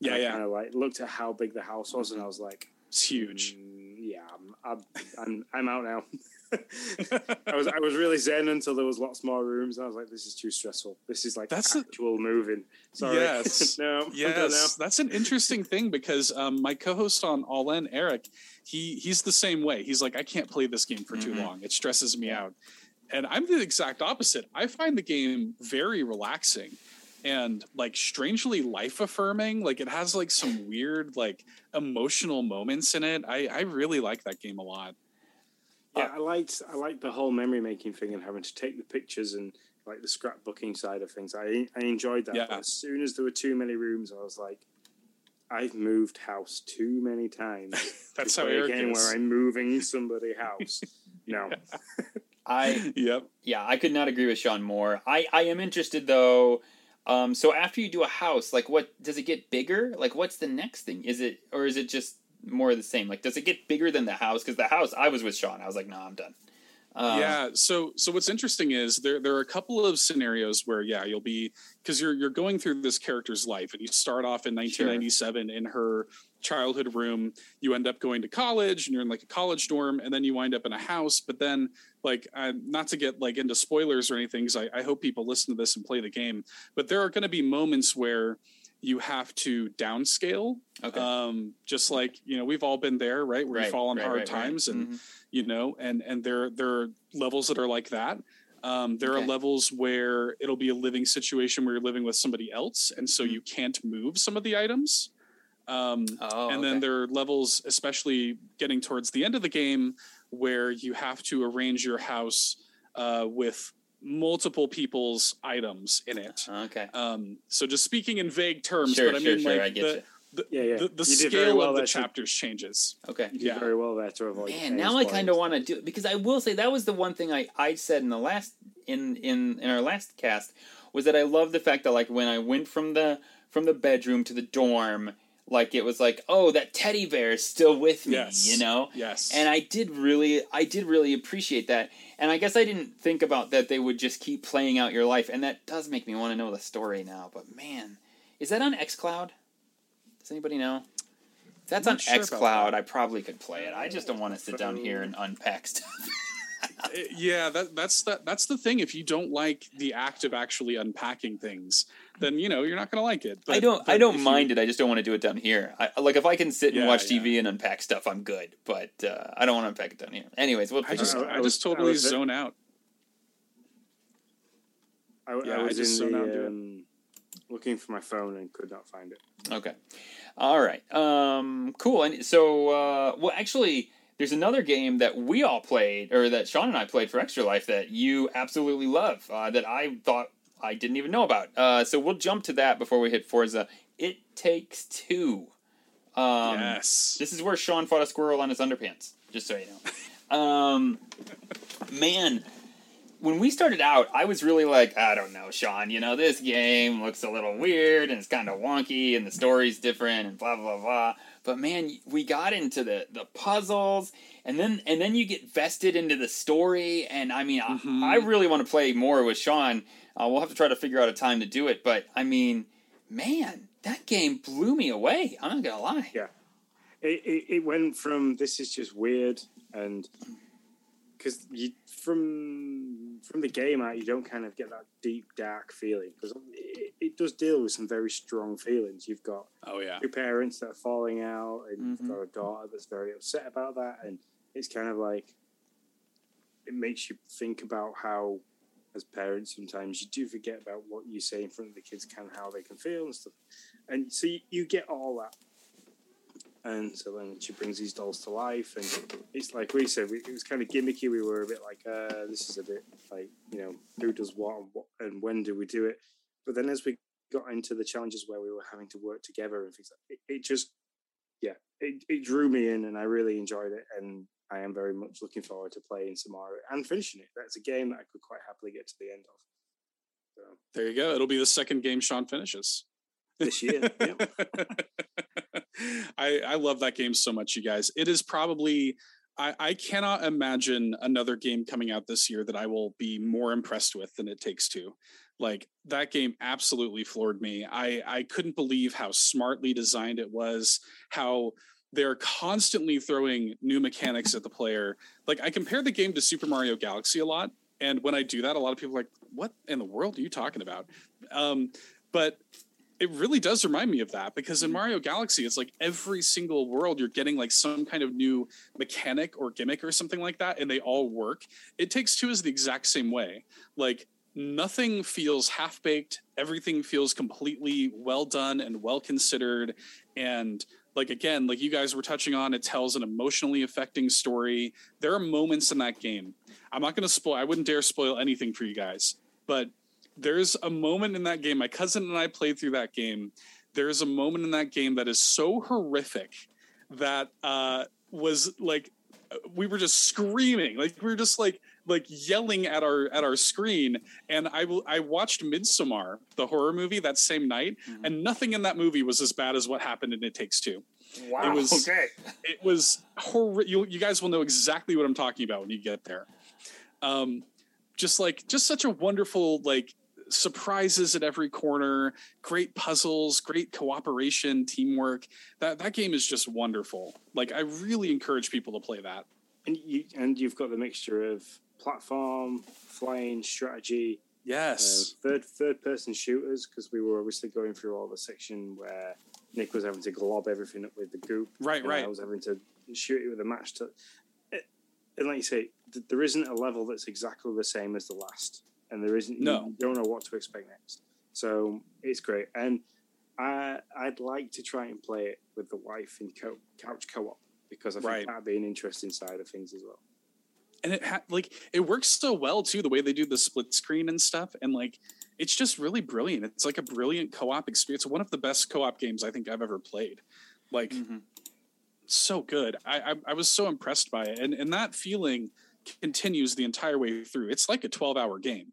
Yeah, yeah, Kind of like looked at how big the house was, and I was like, it's huge. "Mm, yeah, I'm I'm, I'm I'm out now. I was I was really zen until there was lots more rooms. And I was like, this is too stressful. This is like That's a- actual moving. Sorry. Yes. no. Yes, that's an interesting thing because um, my co-host on All In, Eric, he he's the same way. He's like, I can't play this game for too Mhm. long. It stresses me out. And I'm the exact opposite. I find the game very relaxing and like strangely life affirming. Like it has like some weird like emotional moments in it. I I really like that game a lot. Yeah, I liked I liked the whole memory making thing and having to take the pictures and like the scrapbooking side of things. I I enjoyed that. Yeah. But as soon as there were too many rooms, I was like, I've moved house too many times. That's to how play a game where I'm moving somebody house. No, I Yep. yeah, I could not agree with Sean more. I I am interested though. Um, so after you do a house, like what does it get bigger? Like what's the next thing? Is it or is it just more of the same? Like does it get bigger than the house? Because the house, I was with Sean. I was like, no, I'm done. Um, yeah so so what's interesting is there there are a couple of scenarios where yeah you'll be because you're you're going through this character's life and you start off in 1997 in her childhood room you end up going to college and you're in like a college dorm and then you wind up in a house but then like uh, not to get like into spoilers or anything because I, I hope people listen to this and play the game but there are going to be moments where you have to downscale Okay. um just like you know we've all been there right where you fall on right, hard right, right. times and Mhm. you know and and there there are levels that are like that um, there Okay. are levels where it'll be a living situation where you're living with somebody else and so you can't move some of the items um, Oh, and then okay. there are levels especially getting towards the end of the game where you have to arrange your house uh, with multiple people's items in it okay. um, so just speaking in vague terms Sure, but i sure, mean sure. like I get the, you. the, Yeah, yeah. the, the You did very scale well of the there to- chapters changes Okay. you did Yeah. very well there to avoid. Man, now I kind of want to do it because I will say that was the one thing I, I said in the last in, in in our last cast was that I love the fact that like when I went from the from the bedroom to the dorm, like it was like, oh, that teddy bear is still with me, Yes. you know. Yes. And I did really, I did really appreciate that. And I guess I didn't think about that they would just keep playing out your life, and that does make me want to know the story now. But man, is that on XCloud? Does anybody know? If that's on sure XCloud, that. I probably could play it. I just don't want to sit down here and unpack stuff. Uh, yeah, that that's that that's the thing. If you don't like the act of actually unpacking things, then you know you're not gonna like it. I don't. I don't if you- mind it. I just don't want to do it down here. I, like if I can sit and Yeah, watch yeah. TV and unpack stuff, I'm good. But uh, I don't want to unpack it down here. Anyways, we'll I figure just it. I I, was- just I totally was- zone out. I, Yeah, I I was just in zone out and do the it. um, looking for my phone and could not find it. Okay. All right. Um, cool. And so, uh, well, actually, there's another game that we all played, or that Sean and I played for Extra Life that you absolutely love, uh, that I thought I didn't even know about. Uh, so we'll jump to that before we hit Forza. It Takes Two. Um, yes. This is where Sean fought a squirrel on his underpants, just so you know. Um, man, when we started out, I was really like, I don't know, Sean, you know, this game looks a little weird and it's kind of wonky and the story's different and blah, blah, blah. But man, we got into the, the puzzles and then and then you get vested into the story. And I mean, Mhm. I, I really want to play more with Sean. Uh, we'll have to try to figure out a time to do it. But I mean, man, that game blew me away. I'm not going to lie. Yeah. It, it, it went from this is just weird and because you from from the game out you don't kind of get that deep dark feeling because it, it does deal with some very strong feelings. You've got oh yeah. two parents that are falling out, and Mhm. you've got a daughter that's very upset about that, and it's kind of like it makes you think about how, as parents, sometimes you do forget about what you say in front of the kids, of how they can feel and stuff, and so you, you get all that. And so then she brings these dolls to life, and it's like we said, we, it was kind of gimmicky. We were a bit like, uh, this is a bit like, you know, who does what and, what and when do we do it? But then as we got into the challenges where we were having to work together and things like it, it just yeah it, it drew me in and i really enjoyed it and i am very much looking forward to playing more and finishing it that's a game that i could quite happily get to the end of so, There you go. It'll be the second game Sean finishes. this year yep. I I love that game so much, you guys. It is probably I, I cannot imagine another game coming out this year that I will be more impressed with than It Takes Two. Like that game absolutely floored me. I I couldn't believe how smartly designed it was. How they're constantly throwing new mechanics at the player. Like I compare the game to Super Mario Galaxy a lot, and when I do that, a lot of people are like, "What in the world are you talking about?" Um, but it really does remind me of that because in Mario Galaxy, it's like every single world you're getting like some kind of new mechanic or gimmick or something like that, and they all work. It Takes Two is the exact same way. Like nothing feels half baked. Everything feels completely well done and well considered. And like again, like you guys were touching on, it tells an emotionally affecting story. There are moments in that game. I'm not going to spoil. I wouldn't dare spoil anything for you guys, but there's a moment in that game. My cousin and I played through that game. There's a moment in that game that is so horrific that uh, was like we were just screaming, like we were just like like yelling at our at our screen. And I will I watched Midsommar, the horror movie, that same night, Mhm. and nothing in that movie was as bad as what happened in It Takes Two. Wow. It was- okay. It was horrific. You, you guys will know exactly what I'm talking about when you get there. Um, just like just such a wonderful like surprises at every corner, great puzzles, great cooperation, teamwork. That that game is just wonderful. Like I really encourage people to play that. and you and you've got the mixture of platform flying strategy Yes. uh, third third person shooters because we were obviously going through all the section where Nick was having to glob everything up with the goop. right, and right. I was having to shoot it with a match. To, it, and like you say, th- there isn't a level that's exactly the same as the last, and there isn't. No. you don't know what to expect next. So it's great, and I I'd like to try and play it with the wife in co- couch co-op because I think Right. that'd be an interesting side of things as well. And it ha- like it works so well too the way they do the split screen and stuff and like it's just really brilliant it's like a brilliant co-op experience one of the best co-op games i think i've ever played like Mhm. so good I, I i was so impressed by it and and that feeling continues the entire way through it's like a 12 hour game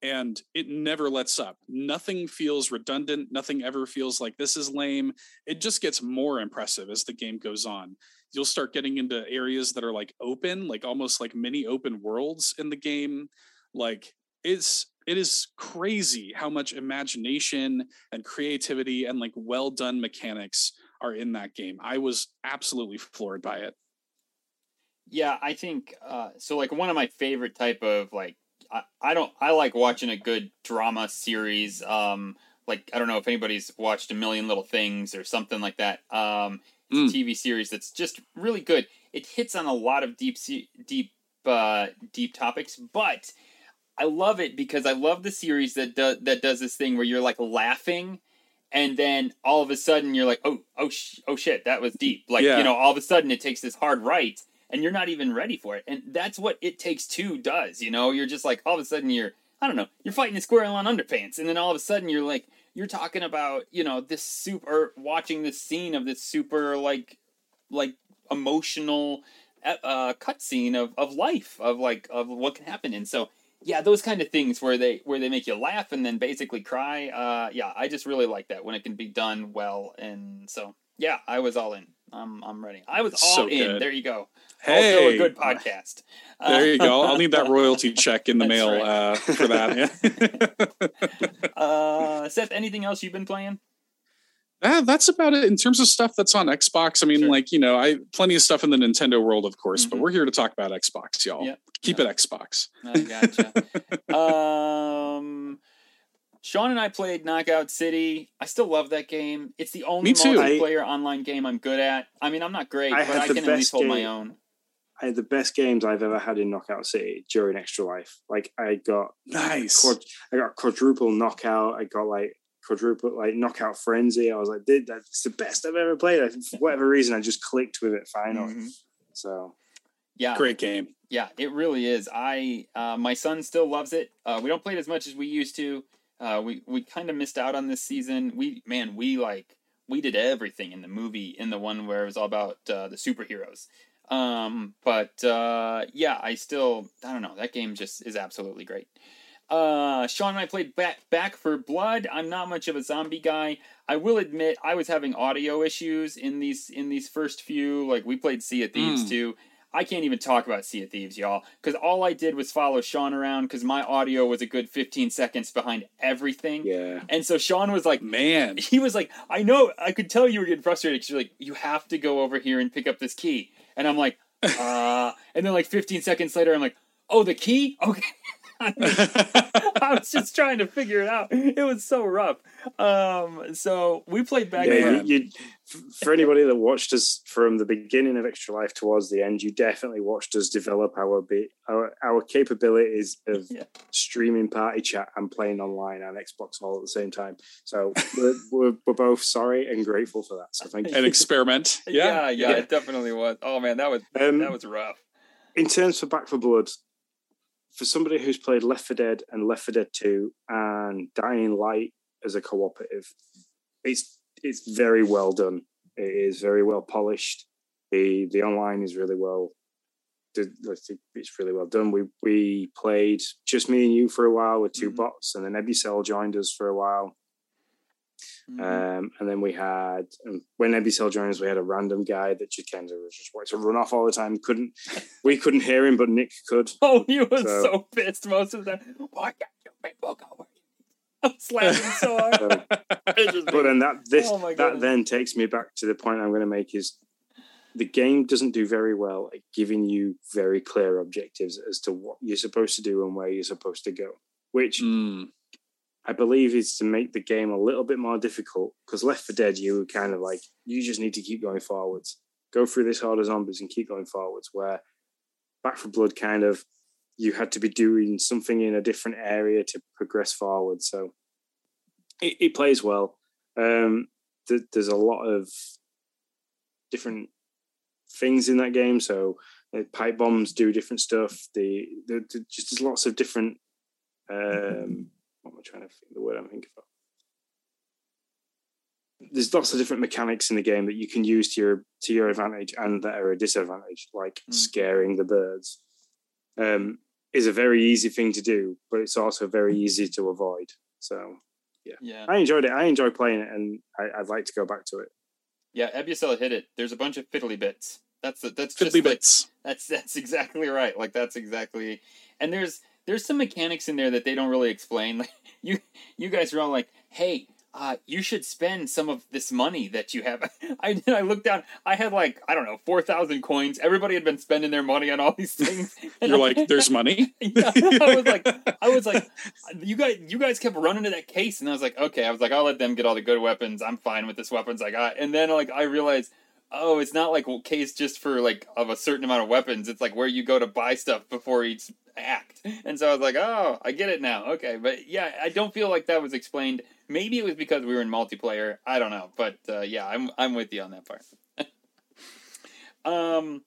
and it never lets up. Nothing feels redundant. Nothing ever feels like this is lame. It just gets more impressive as the game goes on. You'll start getting into areas that are like open, like almost like mini open worlds in the game. Like it's it is crazy how much imagination and creativity and like well done mechanics are in that game. I was absolutely floored by it. Yeah, I think uh, so. Like one of my favorite type of like I, I don't I like watching a good drama series. Um, like I don't know if anybody's watched A Million Little Things or something like that. Um, mm. TV series that's just really good. It hits on a lot of deep deep uh, deep topics, but I love it because I love the series that do, that does this thing where you're like laughing and then all of a sudden you're like oh oh sh- oh shit that was deep like yeah. you know all of a sudden it takes this hard right and you're not even ready for it. And that's what It Takes Two does. You know, you're just like all of a sudden you're I don't know, you're fighting a squirrel on underpants, and then all of a sudden you're like you're talking about you know this super watching this scene of this super like like emotional uh cutscene of of life of like of what can happen, and so yeah, those kind of things where they where they make you laugh and then basically cry. Uh, yeah, I just really like that when it can be done well, and so yeah, I was all in. I'm I'm ready. I was all so in. There you go. Hey, also a good podcast. There you go. I'll need that royalty check in the mail right. uh, for that. Uh, Seth, anything else you've been playing? Uh, that's about it in terms of stuff that's on Xbox. I mean, sure. like you know, I plenty of stuff in the Nintendo world, of course, mm-hmm. but we're here to talk about Xbox, y'all. Yep. Keep yep. it Xbox. I gotcha. um, Sean and I played Knockout City. I still love that game. It's the only multiplayer I, online game I'm good at. I mean, I'm not great, I but I can at least hold game, my own. I had the best games I've ever had in Knockout City during Extra Life. Like I got nice. Quad, I got quadruple knockout. I got like quadruple like knockout frenzy. I was like, dude, that's the best I've ever played. For whatever reason, I just clicked with it finally. Mm-hmm. So yeah, great game. Yeah, it really is. I uh, my son still loves it. Uh, we don't play it as much as we used to. Uh, we we kind of missed out on this season. We man, we like we did everything in the movie in the one where it was all about uh, the superheroes. Um, but uh, yeah, I still I don't know. That game just is absolutely great. Uh, Sean and I played back Back 4 Blood. I'm not much of a zombie guy. I will admit I was having audio issues in these in these first few. Like we played Sea of Thieves mm. too, I can't even talk about Sea of Thieves, y'all, because all I did was follow Sean around because my audio was a good 15 seconds behind everything. Yeah. And so Sean was like, man, he was like, I know, I could tell you were getting frustrated because you're like, you have to go over here and pick up this key. And I'm like, uh, and then like 15 seconds later, I'm like, oh, the key? Okay. I was just trying to figure it out. It was so rough. Um, so we played back. Yeah, you, you, for anybody that watched us from the beginning of Extra Life towards the end, you definitely watched us develop our bit, our our capabilities of yeah. streaming party chat and playing online on Xbox all at the same time. So we're, we're, we're both sorry and grateful for that. So thank you. An experiment. Yeah, yeah, yeah, it definitely was. Oh man, that was um, that was rough. In terms for Back 4 Blood, for somebody who's played Left 4 Dead and Left 4 Dead 2 and Dying Light as a cooperative, it's it's very well done. It is very well polished. The the online is really well. It's really well done. We we played just me and you for a while with 2 mm-hmm. bots, and then Ebucel joined us for a while. Mm-hmm. Um, and then we had um, when Ebucel joined us, we had a random guy that of was just wanted to run off all the time. Couldn't we couldn't hear him, but Nick could. Oh, he was so, so pissed most of the time. Why can't you people go? I was laughing so hard. But then that this oh that then takes me back to the point I'm going to make is the game doesn't do very well at giving you very clear objectives as to what you're supposed to do and where you're supposed to go, which mm. I believe is to make the game a little bit more difficult because Left 4 Dead, you were kind of like, you just need to keep going forwards, go through this horde of zombies and keep going forwards. Where Back 4 Blood kind of, you had to be doing something in a different area to progress forward. So it, it plays well. Um, th- there's a lot of different things in that game. So uh, pipe bombs do different stuff. The, the, the just there's lots of different um, what am I trying to think the word I'm thinking of? There's lots of different mechanics in the game that you can use to your to your advantage and that are a disadvantage, like mm. scaring the birds. Um, is a very easy thing to do, but it's also very easy to avoid. So Yeah. yeah. I enjoyed it. I enjoy playing it, and I, I'd like to go back to it. Yeah, Ebucella hit it. There's a bunch of fiddly bits. That's the, that's Fiddly just like- bits. that's that's exactly right. Like that's exactly. And there's there's some mechanics in there that they don't really explain. Like you you guys are all like, "Hey, uh, you should spend some of this money that you have." I I looked down. I had like I don't know four thousand coins. Everybody had been spending their money on all these things. And You're I- like, there's money. yeah, I was like, I was like, you guys, you guys kept running to that case, and I was like, okay, I was like, I'll let them get all the good weapons. I'm fine with this weapons I got. And then like I realized, oh, it's not like case just for like of a certain amount of weapons. It's like where you go to buy stuff before each act. And so I was like, oh, I get it now. Okay, but yeah, I don't feel like that was explained. Maybe it was because we were in multiplayer. I don't know, but uh, yeah, I'm I'm with you on that part. um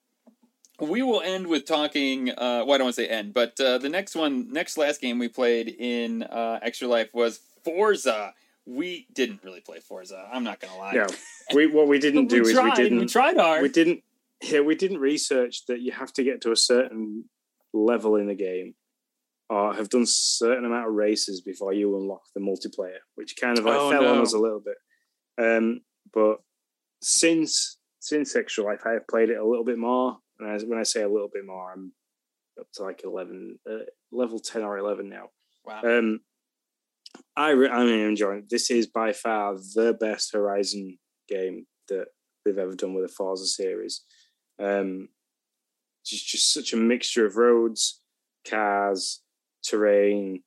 we will end with talking. Uh, well, I don't want to say end, but uh, the next one, next last game we played in uh, Extra Life was Forza. We didn't really play Forza. I'm not gonna lie. Yeah, we what we didn't do we is tried. we didn't We tried hard. we didn't yeah we didn't research that you have to get to a certain level in the game or have done certain amount of races before you unlock the multiplayer which kind of like Oh, fell on us a little bit um but since since extra life i have played it a little bit more and as, when i say a little bit more i'm up to like 11 uh, level 10 or 11 now wow. um, I re- I'm enjoying it. This is by far the best Horizon game that they've ever done with a Forza series. Um, just just such a mixture of roads, cars, terrain,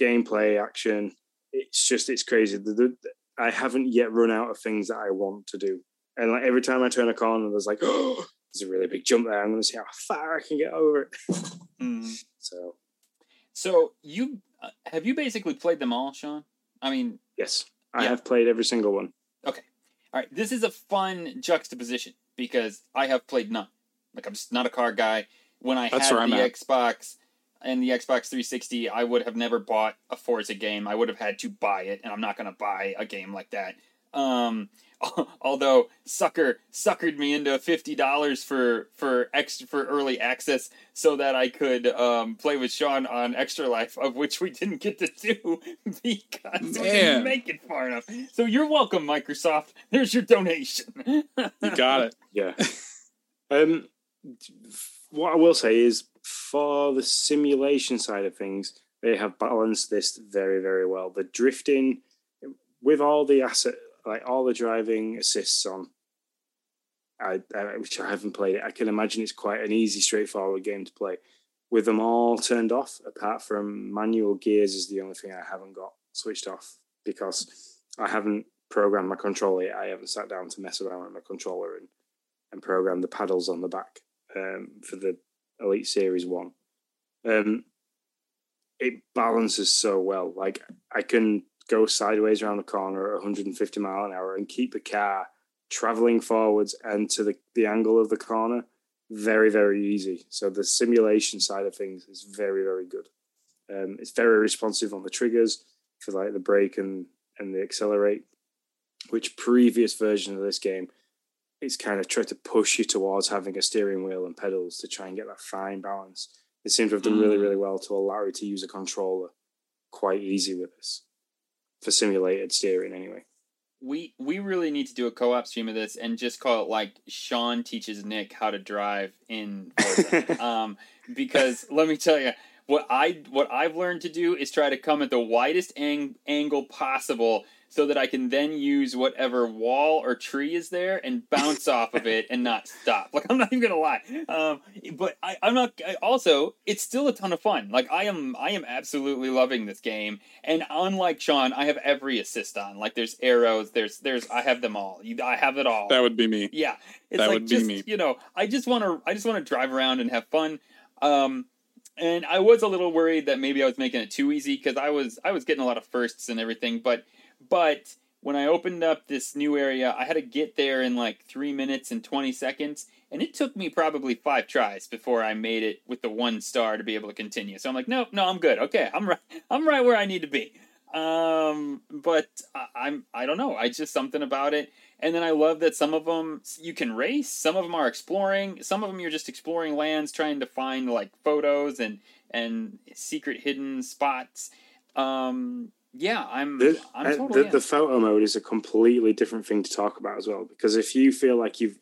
gameplay, action. It's just it's crazy. The, the, I haven't yet run out of things that I want to do, and like every time I turn a corner, there's like, oh, there's a really big jump there. I'm going to see how far I can get over it. Mm. So So you have you basically played them all, Sean? I mean, yes, I Yeah. have played every single one. Okay, all right. This is a fun juxtaposition because I have played none. Like I'm just not a car guy. When I That's had the at. Xbox and the Xbox 360, I would have never bought a Forza game. I would have had to buy it, and I'm not going to buy a game like that. Um, although sucker suckered me into fifty dollars for for extra for early access so that I could um, play with Sean on Extra Life, of which we didn't get to do because we Man. didn't make it far enough. So you're welcome, Microsoft. There's your donation. You got it. Yeah. um, what I will say is, for the simulation side of things, they have balanced this very, very well. The drifting, with all the asset, like all the driving assists on, I, I which I haven't played it. I can imagine it's quite an easy, straightforward game to play. With them all turned off, apart from manual gears, is the only thing I haven't got switched off because I haven't programmed my controller yet. I haven't sat down to mess around with my controller and and program the paddles on the back um, for the Elite Series One. Um, it balances so well. Like I can go sideways around the corner at 150 mile an hour and keep the car traveling forwards and to the, the angle of the corner very very easy. So the simulation side of things is very very good. Um, it's very responsive on the triggers for like the brake and and the accelerate, which previous version of this game it's kind of tried to push you towards having a steering wheel and pedals to try and get that fine balance. They seem to have done really, Mm. really well to allow you to use a controller quite easy with this for simulated steering, anyway. we we really need to do a co-op stream of this and just call it like Sean teaches Nick how to drive in Forza. um, because let me tell you what I what I've learned to do is try to come at the widest ang- angle possible so that I can then use whatever wall or tree is there and bounce off of it and not stop. Like I'm not even gonna lie, um, but I, I'm not. I, also, it's still a ton of fun. Like I am, I am absolutely loving this game. And unlike Sean, I have every assist on. Like there's arrows, there's there's I have them all. I have it all. That would be me. Yeah, it's That like would be me. you know, I just want to I just want to drive around and have fun. Um, and I was a little worried that maybe I was making it too easy because I was I was getting a lot of firsts and everything. But but when I opened up this new area, I had to get there in like three minutes and twenty seconds, and it took me probably five tries before I made it with the one star to be able to continue. So I'm like, no, no, I'm good. Okay, I'm right. I'm right where I need to be. Um, but I, I'm I don't know. I just something about it. And then I love that some of them you can race, some of them are exploring, some of them you're just exploring lands, trying to find like photos and and secret hidden spots. Um, yeah, I'm. The, I'm uh, totally the, the photo mode is a completely different thing to talk about as well because if you feel like you've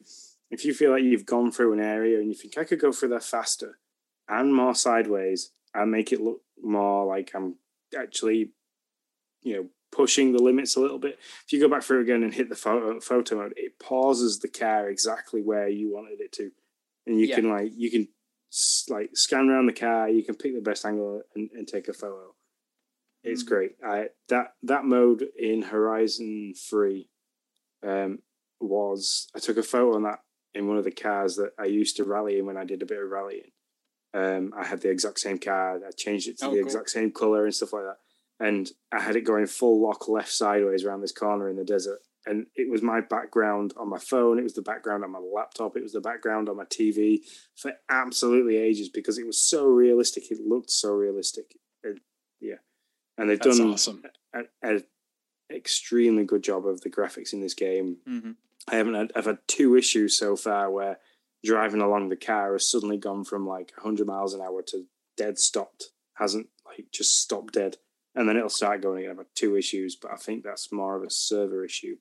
if you feel like you've gone through an area and you think I could go through there faster and more sideways and make it look more like I'm actually, you know, pushing the limits a little bit. If you go back through again and hit the photo photo mode, it pauses the car exactly where you wanted it to, and you Yeah. can like you can like scan around the car. You can pick the best angle and, and take a photo. It's Mhm. great. I that that mode in Horizon Three um, was I took a photo on that in one of the cars that I used to rally in when I did a bit of rallying. Um, I had the exact same car. I changed it to Oh, the cool. exact same color and stuff like that. And I had it going full lock left sideways around this corner in the desert. And it was my background on my phone. It was the background on my laptop. It was the background on my TV for absolutely ages because it was so realistic. It looked so realistic. And they've That's done awesome. an extremely good job of the graphics in this game. hmm I haven't had I've had two issues so far where driving along the car has suddenly gone from like 100 miles an hour to dead stopped, hasn't like just stopped dead, and then it'll start going again. I've had two issues, but I think that's more of a server issue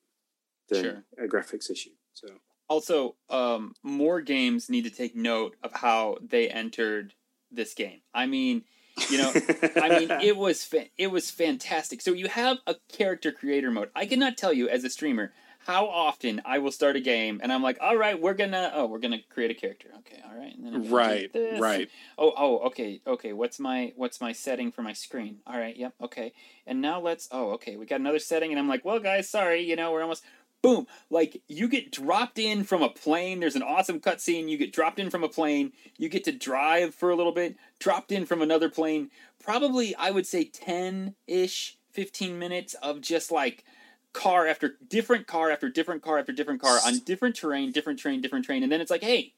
than Sure. a graphics issue. So Also, um, more games need to take note of how they entered this game. I mean, you know, I mean, it was fa- it was fantastic. So you have a character creator mode. I cannot tell you as a streamer how often I will start a game and I'm like, all right, we're gonna oh, we're gonna create a character. Okay, all right, and then I'm gonna do Right, right. Oh, oh, okay, okay. What's my what's my setting for my screen? All right, yep, okay. And now let's. Oh, okay. We got another setting, and I'm like, well, guys, sorry, you know, we're almost. Boom! Like you get dropped in from a plane. There's an awesome cutscene. You get dropped in from a plane. You get to drive for a little bit. Dropped in from another plane. Probably, I would say ten ish, fifteen minutes of just like car after different car after different car after different car on different terrain, different train, different train, and then it's like, hey,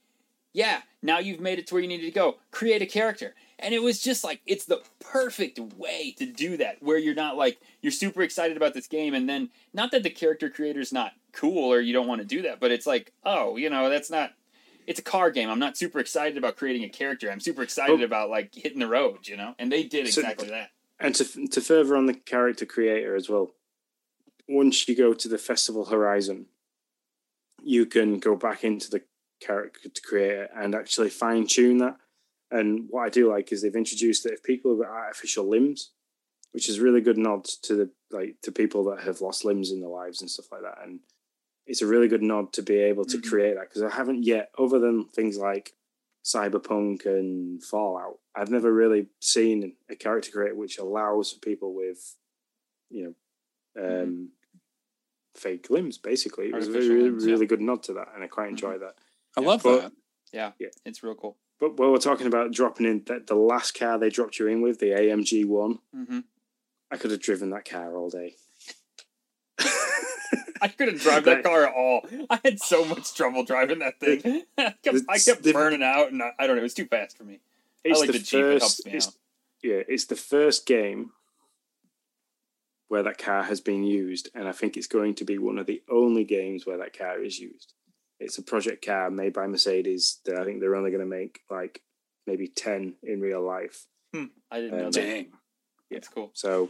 yeah, now you've made it to where you needed to go. Create a character. And it was just like it's the perfect way to do that, where you're not like you're super excited about this game, and then not that the character creator's not cool or you don't want to do that, but it's like, oh, you know, that's not. It's a car game. I'm not super excited about creating a character. I'm super excited Oh. about like hitting the road, you know. And they did So- exactly that. and to to further on the character creator as well. Once you go to the festival horizon, you can go back into the character to creator and actually fine tune that. And what I do like is they've introduced that if people have got artificial limbs, which is really good nod to the like to people that have lost limbs in their lives and stuff like that. And it's a really good nod to be able to Mhm. create that because I haven't yet, other than things like Cyberpunk and Fallout, I've never really seen a character creator which allows for people with, you know, um, fake limbs. Basically, it was a Artificial really, yeah. really good nod to that, and I quite enjoy that. I love But- that. It's real cool. But while we're talking about dropping in, that the last car they dropped you in with, the AMG one, hmm I could have driven that car all day. I couldn't drive that That- car at all. I had so much trouble driving that thing. I kept, I kept the- burning out, and I, I don't know. It was too fast for me. It's like the Jeep, it helps me it's- out. Yeah, it's the first game where that car has been used, and I think it's going to be one of the only games where that car is used. It's a project car made by Mercedes. That I think they're only going to make like maybe ten in real life. I didn't know Um, that. Dang. That's cool. So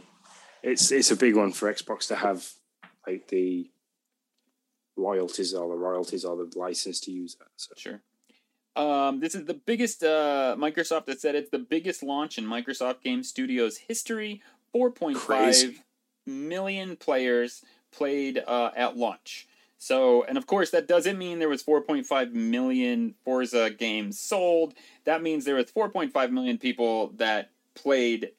it's it's a big one for Xbox to have like the loyalties or the royalties or the license to use that. So Sure. Um, this is the biggest. Uh, Microsoft has said it's the biggest launch in Microsoft Game Studios history. Four point five Crazy. million players played uh, at launch. So, and of course, that doesn't mean there was 4.5 million Forza games sold. That means there was 4.5 million people that played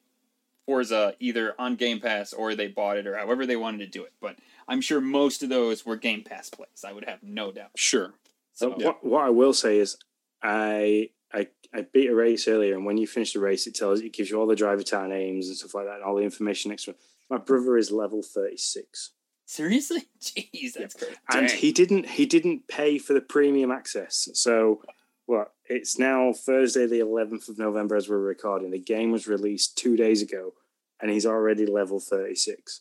Forza either on Game Pass or they bought it or however they wanted to do it. But I'm sure most of those were Game Pass plays. I would have no doubt. Sure. So, But what, what I will say is, I, I I beat a race earlier, and when you finish the race, it tells it gives you all the driver tower names and stuff like that, and all the information extra. My brother is level thirty six, seriously, jeez, that's great. and Dang. he didn't he didn't pay for the premium access. So, what? It's now Thursday, the eleventh of November, as we're recording. The game was released two days ago. and he's already level 36.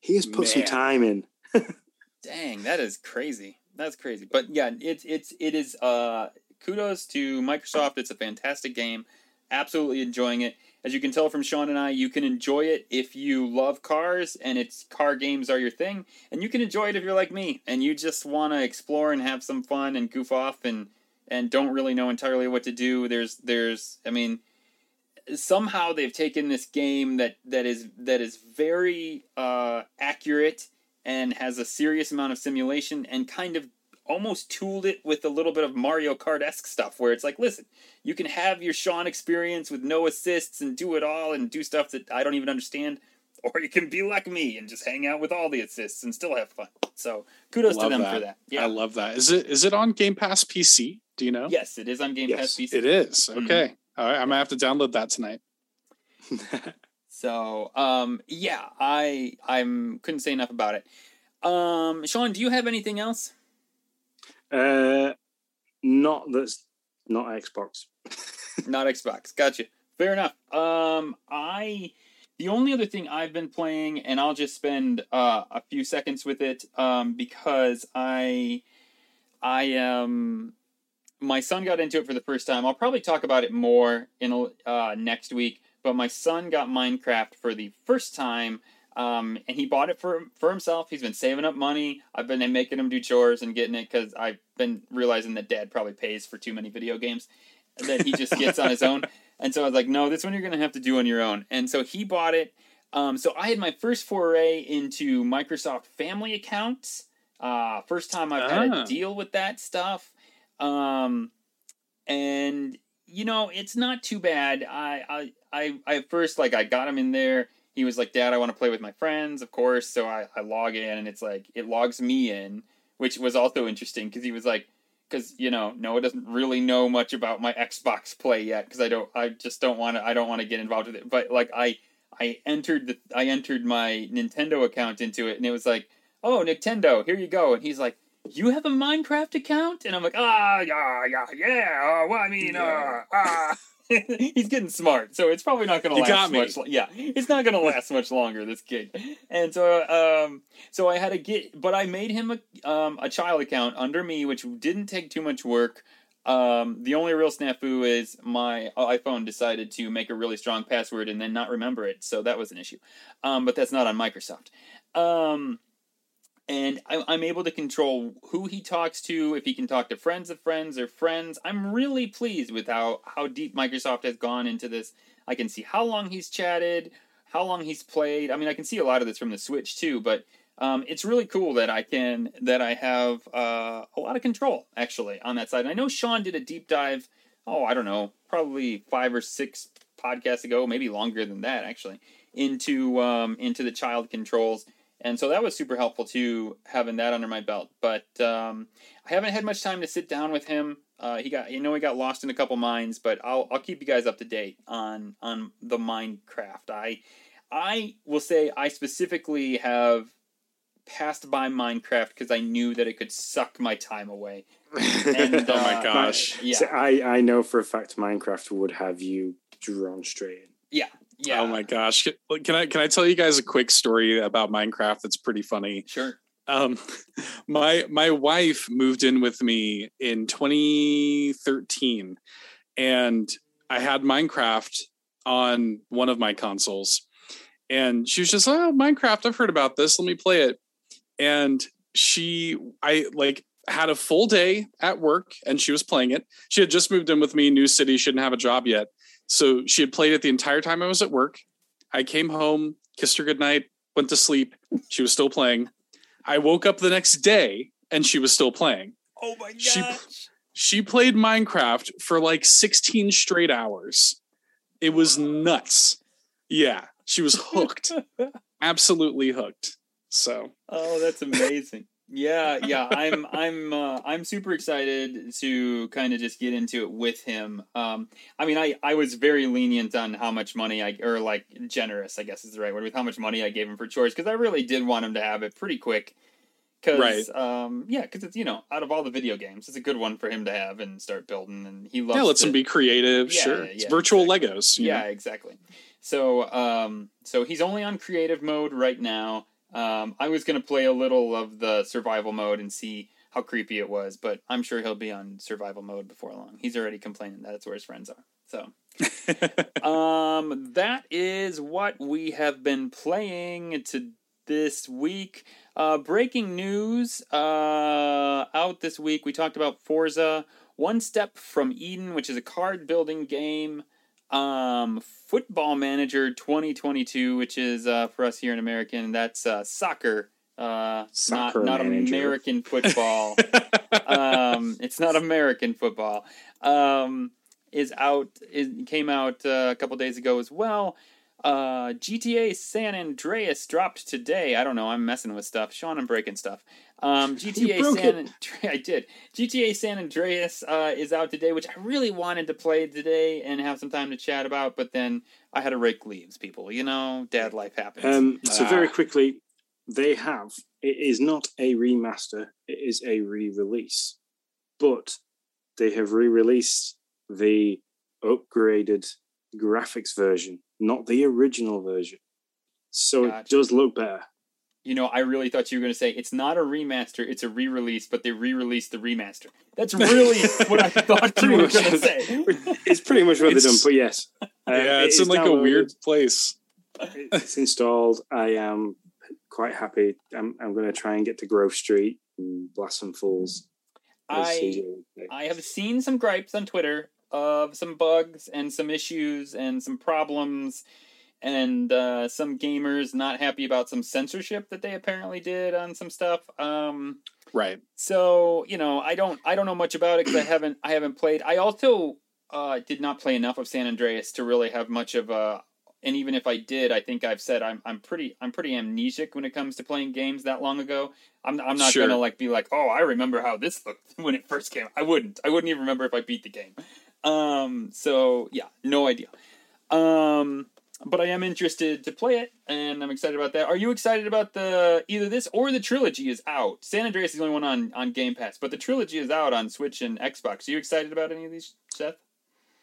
He has put some time in. Dang, that is crazy. That's crazy. But yeah, it's it's it is uh kudos to Microsoft. It's a fantastic game. Absolutely enjoying it. As you can tell from Sean and I, you can enjoy it if you love cars and it's car games are your thing, and you can enjoy it if you're like me and you just want to explore and have some fun and goof off and and don't really know entirely what to do. There's there's I mean somehow they've taken this game that that is that is very uh, accurate and has a serious amount of simulation and kind of almost tooled it with a little bit of Mario Kart esque stuff where it's like, listen, you can have your Sean experience with no assists and do it all and do stuff that I don't even understand. Or you can be like me and just hang out with all the assists and still have fun. So kudos to them that. for that. Yeah. I love that. Is it is it on Game Pass PC? Do you know? Yes, it is on Game Yes, Pass PC. It is. Mhm. Okay. All right. I'm gonna have to download that tonight. So, um, yeah, I I'm couldn't say enough about it. Um, Sean, do you have anything else? Uh, not that's not Xbox. Not Xbox. Gotcha. Fair enough. Um, I the only other thing I've been playing, and I'll just spend uh, a few seconds with it, um, because I I um my son got into it for the first time. I'll probably talk about it more in uh, next week. But my son got Minecraft for the first time, um, and he bought it for for himself. He's been saving up money. I've been making him do chores and getting it because I've been realizing that Dad probably pays for too many video games that he just gets on his own. And so I was like, no, this one you're gonna have to do on your own. And so he bought it. Um, so I had my first foray into Microsoft Family accounts. Uh, first time I've had Ah. to deal with that stuff. Um, and you know, it's not too bad. I, I, I, I first like I got him in there. He was like, "Dad, I want to play with my friends, of course." So I, I log in, and it's like it logs me in, which was also interesting because he was like, because you know Noah doesn't really know much about my Xbox play yet because I don't, I just don't want to, I don't want to get involved with it. But like I, I entered the, I entered my Nintendo account into it, and it was like, "Oh, Nintendo, here you go," and he's like you have a Minecraft account? And I'm like, ah, yeah, yeah, yeah. Uh, well, I mean, uh, ah. He's getting smart, so it's probably not going to last much. lo- Yeah, it's not going to last much longer. This kid, and so, um, so I had to get, but I made him a um a child account under me, which didn't take too much work. Um, the only real snafu is my iPhone decided to make a really strong password and then not remember it, so that was an issue. Um, but that's not on Microsoft. Um, and I'm able to control who he talks to, if he can talk to friends of friends or friends. I'm really pleased with how how deep Microsoft has gone into this. I can see how long he's chatted, how long he's played. I mean, I can see a lot of this from the Switch too, but um, it's really cool that I can that I have uh, a lot of control actually on that side. And I know Sean did a deep dive. Oh, I don't know, probably five or six podcasts ago, maybe longer than that actually, into um, into the child controls and so that was super helpful too having that under my belt. But um, i haven't had much time to sit down with him. Uh, he got you know he got lost in a couple mines but I'll, I'll keep you guys up to date on on the minecraft. I i will say i specifically have passed by minecraft because i knew that it could suck my time away. And, oh my uh, gosh. yeah. So I, I know for a fact Minecraft would have you drawn straight in. yeah yeah Oh my gosh. Can- I can I tell you guys a quick story about Minecraft that's pretty funny? sure Um my my wife moved in with me in 2013 and I had Minecraft on one of my consoles. And she was just, "Oh, Minecraft, I've heard about this. Let me play it." And she I like had a full day at work and she was playing it. She had just moved in with me, new city, she didn't have a job yet. So she had played it the entire time I was at work. I came home, kissed her goodnight, went to sleep. She was still playing. I woke up the next day and she was still playing. oh my gosh She- She played Minecraft for like 16 straight hours. It was nuts. Yeah, she was hooked. Absolutely hooked. So, Oh, that's amazing. Yeah, yeah, I'm I'm uh, I'm super excited to kind of just get into it with him. Um, I mean, I I was very lenient on how much money I or like generous, I guess is the right word, with how much money I gave him for chores because I really did want him to have it pretty quick. Cause, Right. um, yeah, because it's you know out of all the video games, it's a good one for him to have and start building, and he loves. yeah, let's to- him be creative. Yeah, sure. yeah, it's virtual exactly. Legos. you Yeah, know? exactly. So um, so he's only on creative mode right now. Um, I was gonna play a little of the survival mode and see how creepy it was, but I'm sure he'll be on survival mode before long. He's already complaining that that's where his friends are. So um, that is what we have been playing to this week. Uh, breaking news uh, out this week. We talked about Forza, One Step from Eden, which is a card building game. Um, Football Manager 2022, which is uh, for us here in American, that's uh, soccer. Uh, Soccer not not. American football. um, it's not American football. Um, is out. It came out uh, a couple days ago as well. Uh, GTA San Andreas dropped today. I don't know. I'm messing with stuff. Sean, I'm breaking stuff. Um, GTA San Andreas. I did. GTA San Andreas uh, is out today, which I really wanted to play today and have some time to chat about, but then I had to rake leaves. People, you know, dad life happens. Um, so Ah. very quickly, they have. It is not a remaster. It is a re-release, but they have re-released the upgraded graphics version, not the original version. So Gotcha. it does look better. You know, I really thought you were going to say it's not a remaster, it's a re-release, but they re-released the remaster. That's really what I thought you were going to say. It's pretty much what they've done. But yes, Uh, yeah, it it's is in like a weird place. It's installed. I am quite happy. I'm, I'm going to try and get to Grove Street and blast some fools. I CJ would say. I have seen some gripes on Twitter of some bugs and some issues and some problems and uh, some gamers not happy about some censorship that they apparently did on some stuff. Um, Right. so you know, I don't I don't know much about it because I haven't I haven't played. I also uh, did not play enough of San Andreas to really have much of a. And even if I did, I think I've said I'm I'm pretty I'm pretty amnesic when it comes to playing games that long ago. I'm I'm not Sure. gonna like be like, oh, I remember how this looked when it first came. I wouldn't. I wouldn't even remember if I beat the game. Um. So yeah, no idea. Um. But I am interested to play it, and I'm excited about that. Are you excited about the either this or the trilogy is out? San Andreas is the only one on on Game Pass, but the trilogy is out on Switch and Xbox. Are you excited about any of these, Seth?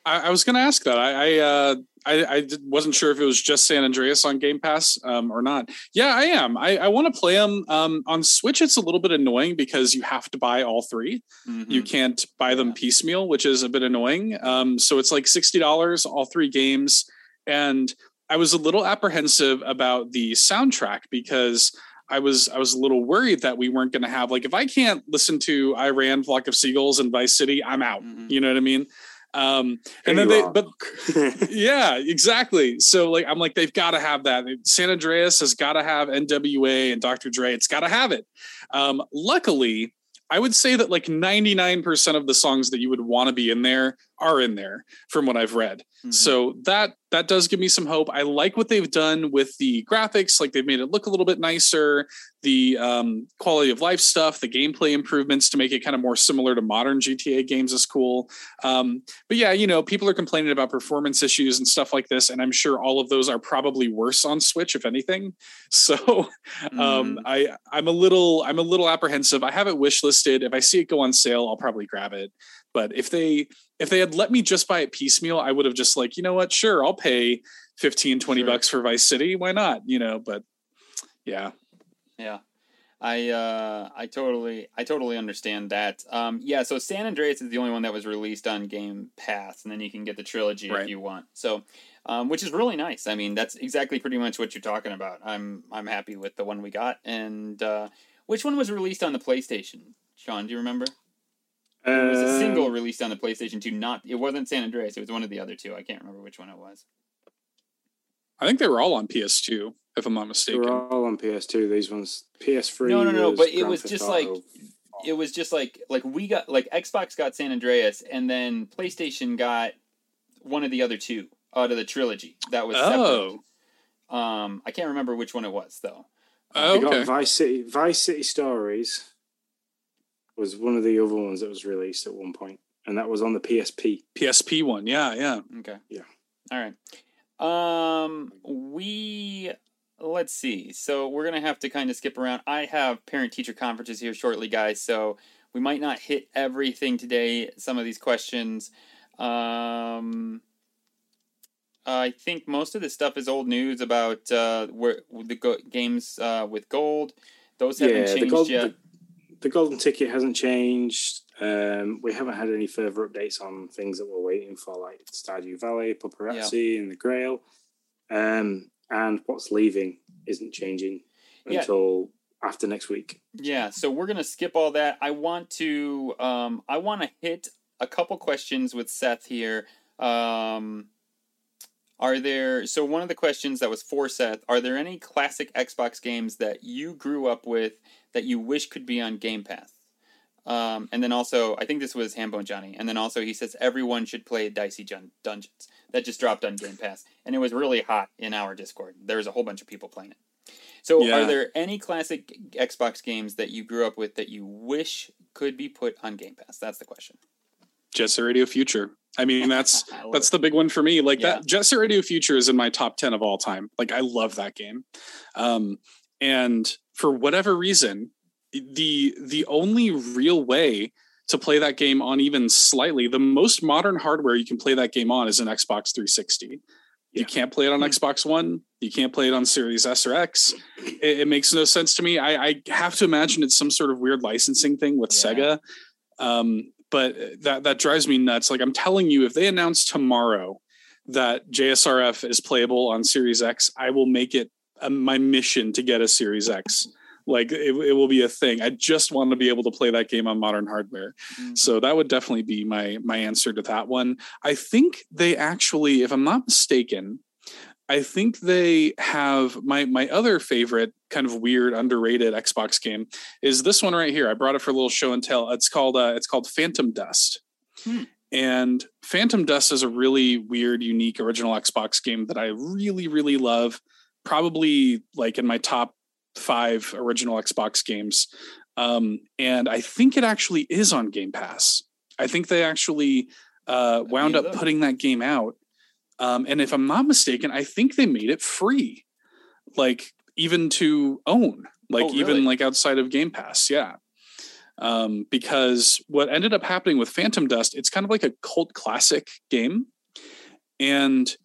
I, I was going to ask that. I I, uh, I I wasn't sure if it was just San Andreas on Game Pass um, or not. Yeah, I am. I, I want to play them um, on Switch. It's a little bit annoying because you have to buy all 3 Mm-hmm. You can't buy them piecemeal, which is a bit annoying. Um, so it's like sixty dollars all three games, and I was a little apprehensive about the soundtrack because I was I was a little worried that we weren't going to have like if I can't listen to I Ran, Flock of Seagulls and Vice City, I'm out. Mhm. You know what I mean? Um, and then they are. but yeah, exactly. So like I'm like they've got to have that. San Andreas has got to have NWA and Dr. Dre. It's got to have it. Um, luckily, I would say that like 99% of the songs that you would want to be in there are in there from what I've read. Mhm. So that that does give me some hope. I like what they've done with the graphics. Like they've made it look a little bit nicer. The um, quality of life stuff, the gameplay improvements to make it kind of more similar to modern GTA games is cool. Um, but yeah, you know, people are complaining about performance issues and stuff like this, and I'm sure all of those are probably worse on Switch, if anything. So Mm-hmm. um, I I'm a little I'm a little apprehensive. I have it wish listed. If I see it go on sale, I'll probably grab it. But if they if they had let me just buy it piecemeal, I would have just like, you know what, sure, I'll pay 15, 20 Sure. bucks for Vice City. Why not? You know, but yeah. Yeah. I uh I totally I totally understand that. Um yeah, so San Andreas is the only one that was released on Game Pass and then you can get the trilogy Right. if you want. So um which is really nice. I mean, that's exactly pretty much what you're talking about. I'm I'm happy with the one we got and uh which one was released on the PlayStation? Sean, do you remember? It was a single Um, released on the PlayStation 2, not it wasn't San Andreas, it was one of the other two. I can't remember which one it was. I think they were all on PS2, if I'm not mistaken. They mistaken. were all on PS2. These ones, PS3. No, no, no, but it was Theft just like- it was just like like we got like Xbox got San Andreas and then PlayStation got one of the other two out of the trilogy that was Oh, separate. Um, I can't remember which one it was though. Oh, They got okay. Vice City. Vice City Stories was one of the other ones that was released at one point, and that was on the PSP. PSP one. Yeah, yeah. Okay. Yeah. All right. Um, we let's see. So we're gonna have to kind of skip around. I have parent teacher conferences here shortly, guys. So we might not hit everything today. Some of these questions. Um, I think most of this stuff is old news about uh, where the go- games uh, with gold. Those haven't yeah, changed the, gold, yet. the, the golden ticket hasn't changed. Um, we haven't had any further updates on things that we're waiting for, like Stardew Valley, Paparazzi, and the Grail. Um, and what's leaving isn't changing Yeah. until after next week. Yeah, so we're gonna skip all that. I want to um I want to hit a couple questions with Seth here. Um are there so one of the questions that was for Seth, are there any classic Xbox games that you grew up with that you wish could be on Game Pass? Um, and then also, I think this was Hambone Johnny. And then also, he says everyone should play Dicey Jun- Dungeons. That just dropped on Game Pass, and it was really hot in our Discord. There was a whole bunch of people playing it. So, Yeah. are there any classic Xbox games that you grew up with that you wish could be put on Game Pass? That's the question. Jet Set Radio Future. I mean, that's that's the big one for me. Like Yeah. that Jet Set Radio Future is in my top 10 of all time. Like I love that game. Um, and for whatever reason, the the only real way to play that game on even slightly the most modern hardware you can play that game on is an Xbox 360. Yeah. You can't play it on Hmm. Xbox One. You can't play it on Series S or X. It, it makes no sense to me. I, I have to imagine it's some sort of weird licensing thing with Yeah. Sega. Um, but that that drives me nuts. Like I'm telling you, if they announce tomorrow that JSRF is playable on Series X, I will make it my mission to get a Series X. Like it, it will be a thing. I just want to be able to play that game on modern hardware. Mm. So that would definitely be my my answer to that one. I think they actually, if I'm not mistaken, I think they have my my other favorite kind of weird underrated Xbox game is this one right here. I brought it for a little show and tell. It's called uh, it's called Phantom Dust. Hmm. And Phantom Dust is a really weird, unique original Xbox game that I really, really love. Probably like in my top five original Xbox games. Um, and I think it actually is on Game Pass. I think they actually uh, wound up putting that game out. Um, and if I'm not mistaken, I think they made it free, like even to own, like Oh, even like outside of Game Pass. Yeah. Um, because what ended up happening with Phantom Dust, it's kind of like a cult classic game. And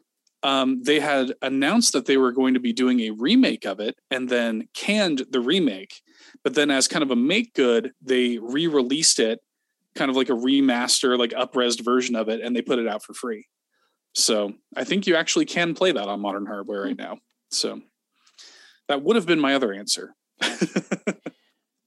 um, they had announced that they were going to be doing a remake of it and then canned the remake. But then, as kind of a make good, they re released it kind of like a remaster, like upresed version of it, and they put it out for free. So I think you actually can play that on modern hardware right now. So that would have been my other answer.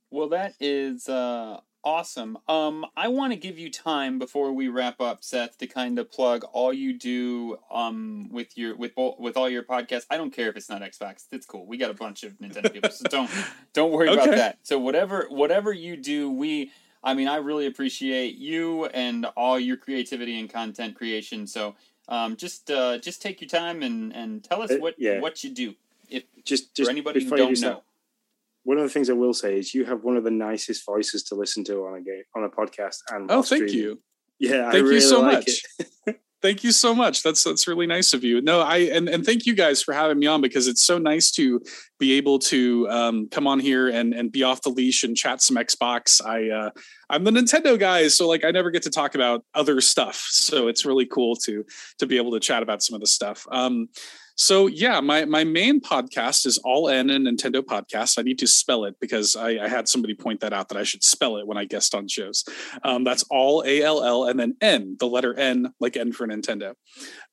Well, that is uh, awesome. Um, I want to give you time before we wrap up, Seth, to kind of plug all you do um, with your with all- with all your podcasts. I don't care if it's not Xbox; it's cool. We got a bunch of Nintendo people, so don't don't worry about that. So whatever whatever you do, we. I mean, I really appreciate you and all your creativity and content creation. So um, just uh, just take your time and, and tell us Uh, what yeah. what you do. If Just, just for anybody who don't do that, know, one of the things I will say is you have one of the nicest voices to listen to on a game on a podcast. And Oh, thank streaming. you. Yeah, I Thank you really so like much. Thank you so much. That's that's really nice of you. No, I and and thank you guys for having me on because it's so nice to be able to um, come on here and and be off the leash and chat some Xbox. I uh, I'm the Nintendo guy, so like I never get to talk about other stuff. So it's really cool to to be able to chat about some of the stuff. Um, so yeah, my my main podcast is All N and Nintendo Podcast. I need to spell it because I, I had somebody point that out that I should spell it when I guest on shows. Um, that's all A L L and then N, the letter N, like N for Nintendo.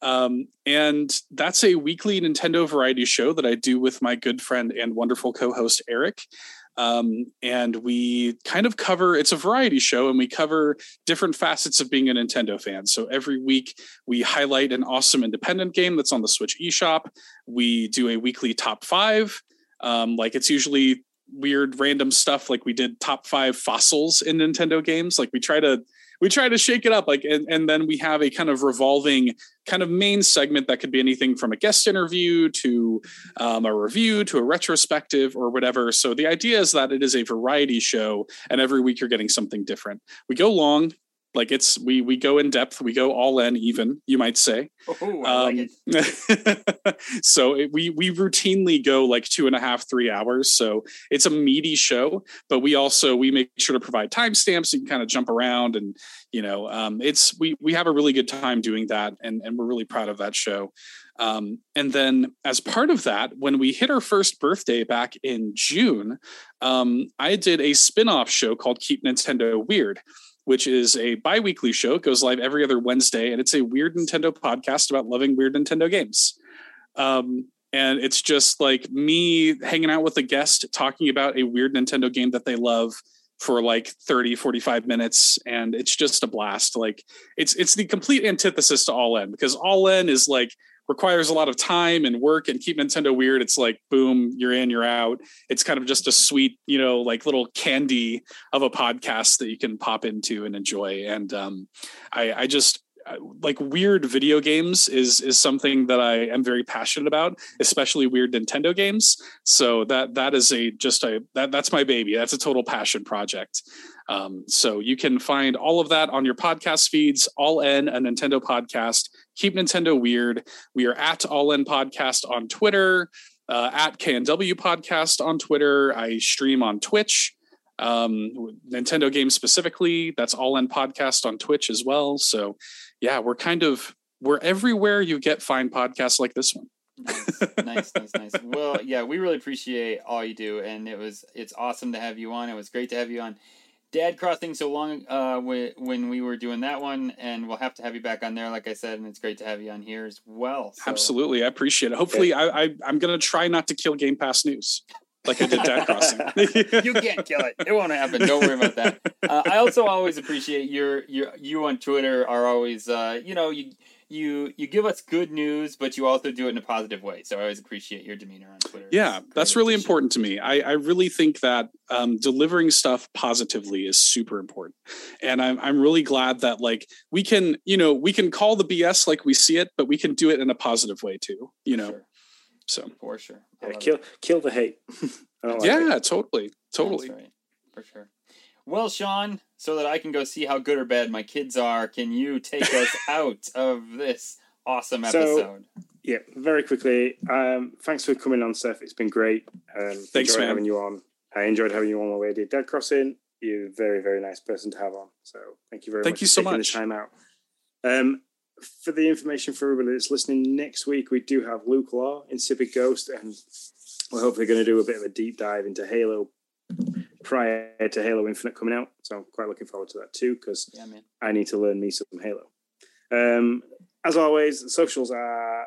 Um, and that's a weekly Nintendo variety show that I do with my good friend and wonderful co-host Eric. Um, and we kind of cover it's a variety show and we cover different facets of being a Nintendo fan. So every week we highlight an awesome independent game that's on the Switch eShop. We do a weekly top five. Um, like it's usually weird random stuff like we did top five fossils in Nintendo games. Like we try to we try to shake it up like and, and then we have a kind of revolving kind of main segment that could be anything from a guest interview to um, a review to a retrospective or whatever. So the idea is that it is a variety show and every week you're getting something different. We go long like it's we we go in depth we go all in even you might say. Oh, like um, it. so it, we we routinely go like two and a half three hours. So it's a meaty show but we also we make sure to provide timestamps so you can kind of jump around and you know um, it's we we have a really good time doing that and and we're really proud of that show. Um, and then, as part of that, when we hit our first birthday back in June, um, I did a spin off show called Keep Nintendo Weird, which is a bi weekly show. It goes live every other Wednesday, and it's a weird Nintendo podcast about loving weird Nintendo games. Um, and it's just like me hanging out with a guest talking about a weird Nintendo game that they love for like 30 45 minutes and it's just a blast like it's it's the complete antithesis to all in because all in is like requires a lot of time and work and keep Nintendo weird. It's like boom, you're in, you're out. It's kind of just a sweet, you know, like little candy of a podcast that you can pop into and enjoy. And um, I, I just like weird video games is is something that I am very passionate about, especially weird Nintendo games. So that that is a just a that that's my baby. That's a total passion project. Um, so you can find all of that on your podcast feeds. All in a Nintendo podcast. Keep Nintendo weird. We are at All In Podcast on Twitter. Uh, at KNW Podcast on Twitter. I stream on Twitch um nintendo games specifically that's all in podcast on twitch as well so yeah, we're kind of we're everywhere you get fine podcasts like this one. nice, nice, nice, nice. Well, yeah, we really appreciate all you do, and it was it's awesome to have you on. It was great to have you on. Dad Crossing so long uh, when we were doing that one, and we'll have to have you back on there, like I said, and it's great to have you on here as well. So. Absolutely, I appreciate it. Hopefully, I, I I'm gonna try not to kill Game Pass News like I did Dad Crossing. you can't kill it. It won't happen. Don't worry about that. Uh, I also always appreciate your your you on Twitter are always uh, you know you you you give us good news, but you also do it in a positive way. So I always appreciate your demeanor on Twitter. Yeah, that's really important to me. I, I really think that um, delivering stuff positively is super important, and I'm I'm really glad that like we can you know we can call the BS like we see it, but we can do it in a positive way too. You know. Sure. So for sure, yeah, kill it. kill the hate. like yeah, it. totally, totally, right. for sure. Well, Sean, so that I can go see how good or bad my kids are, can you take us out of this awesome episode? So, yeah, very quickly. Um, thanks for coming on, Seth. It's been great. Um, thanks, man. Having you on. I enjoyed having you on while we did Dad Crossing. You're a very, very nice person to have on. So thank you very thank much. Thank you so much. The time out. Um, for the information for everybody that's listening, next week we do have Luke Law, Insipid Ghost, and we're hopefully going to do a bit of a deep dive into Halo prior to Halo Infinite coming out. So I'm quite looking forward to that too because yeah, I need to learn me some Halo. Um, as always, socials are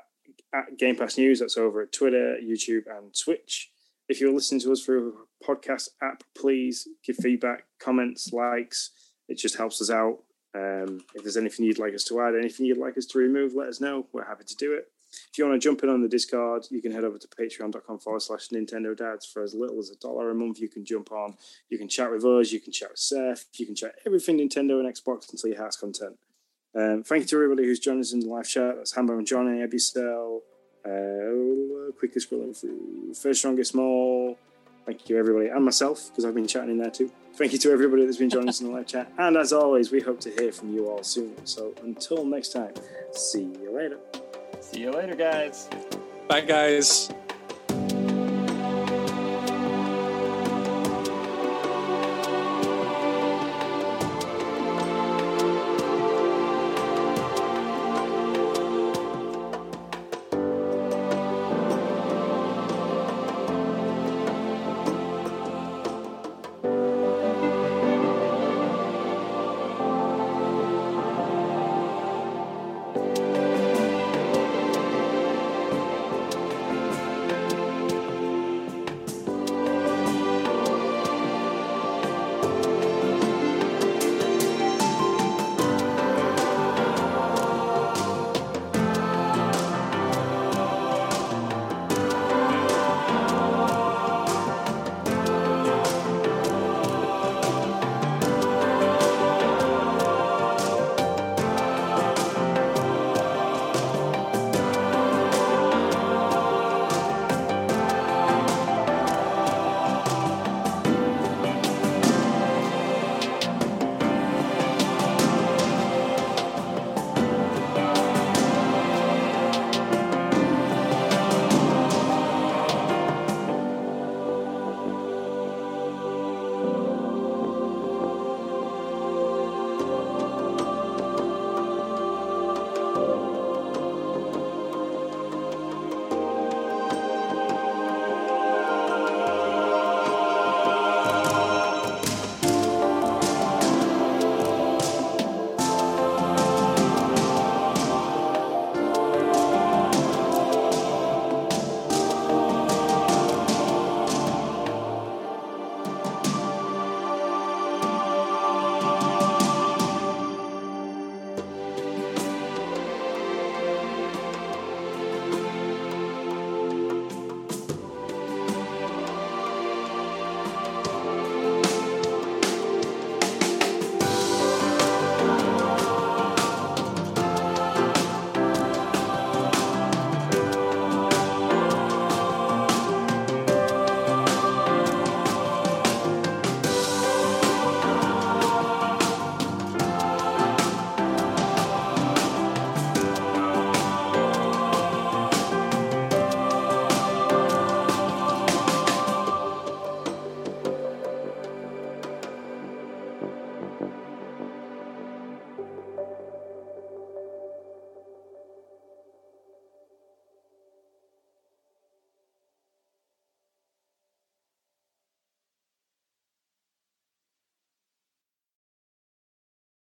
at Game Pass News. That's over at Twitter, YouTube, and Twitch. If you're listening to us through a podcast app, please give feedback, comments, likes. It just helps us out. Um, if there's anything you'd like us to add, anything you'd like us to remove, let us know. We're happy to do it. If you want to jump in on the Discord, you can head over to patreon.com forward slash Nintendo Dads for as little as a dollar a month. You can jump on, you can chat with us, you can chat with Seth, you can chat everything Nintendo and Xbox until your heart's content. Um, thank you to everybody who's joined us in the live chat. That's Hambone Johnny, Ebicel, uh, quickly scrolling through. First, strongest, small. Thank you, everybody, and myself, because I've been chatting in there too. Thank you to everybody that's been joining us in the live chat. And as always, we hope to hear from you all soon. So until next time, see you later. See you later, guys. Bye, guys.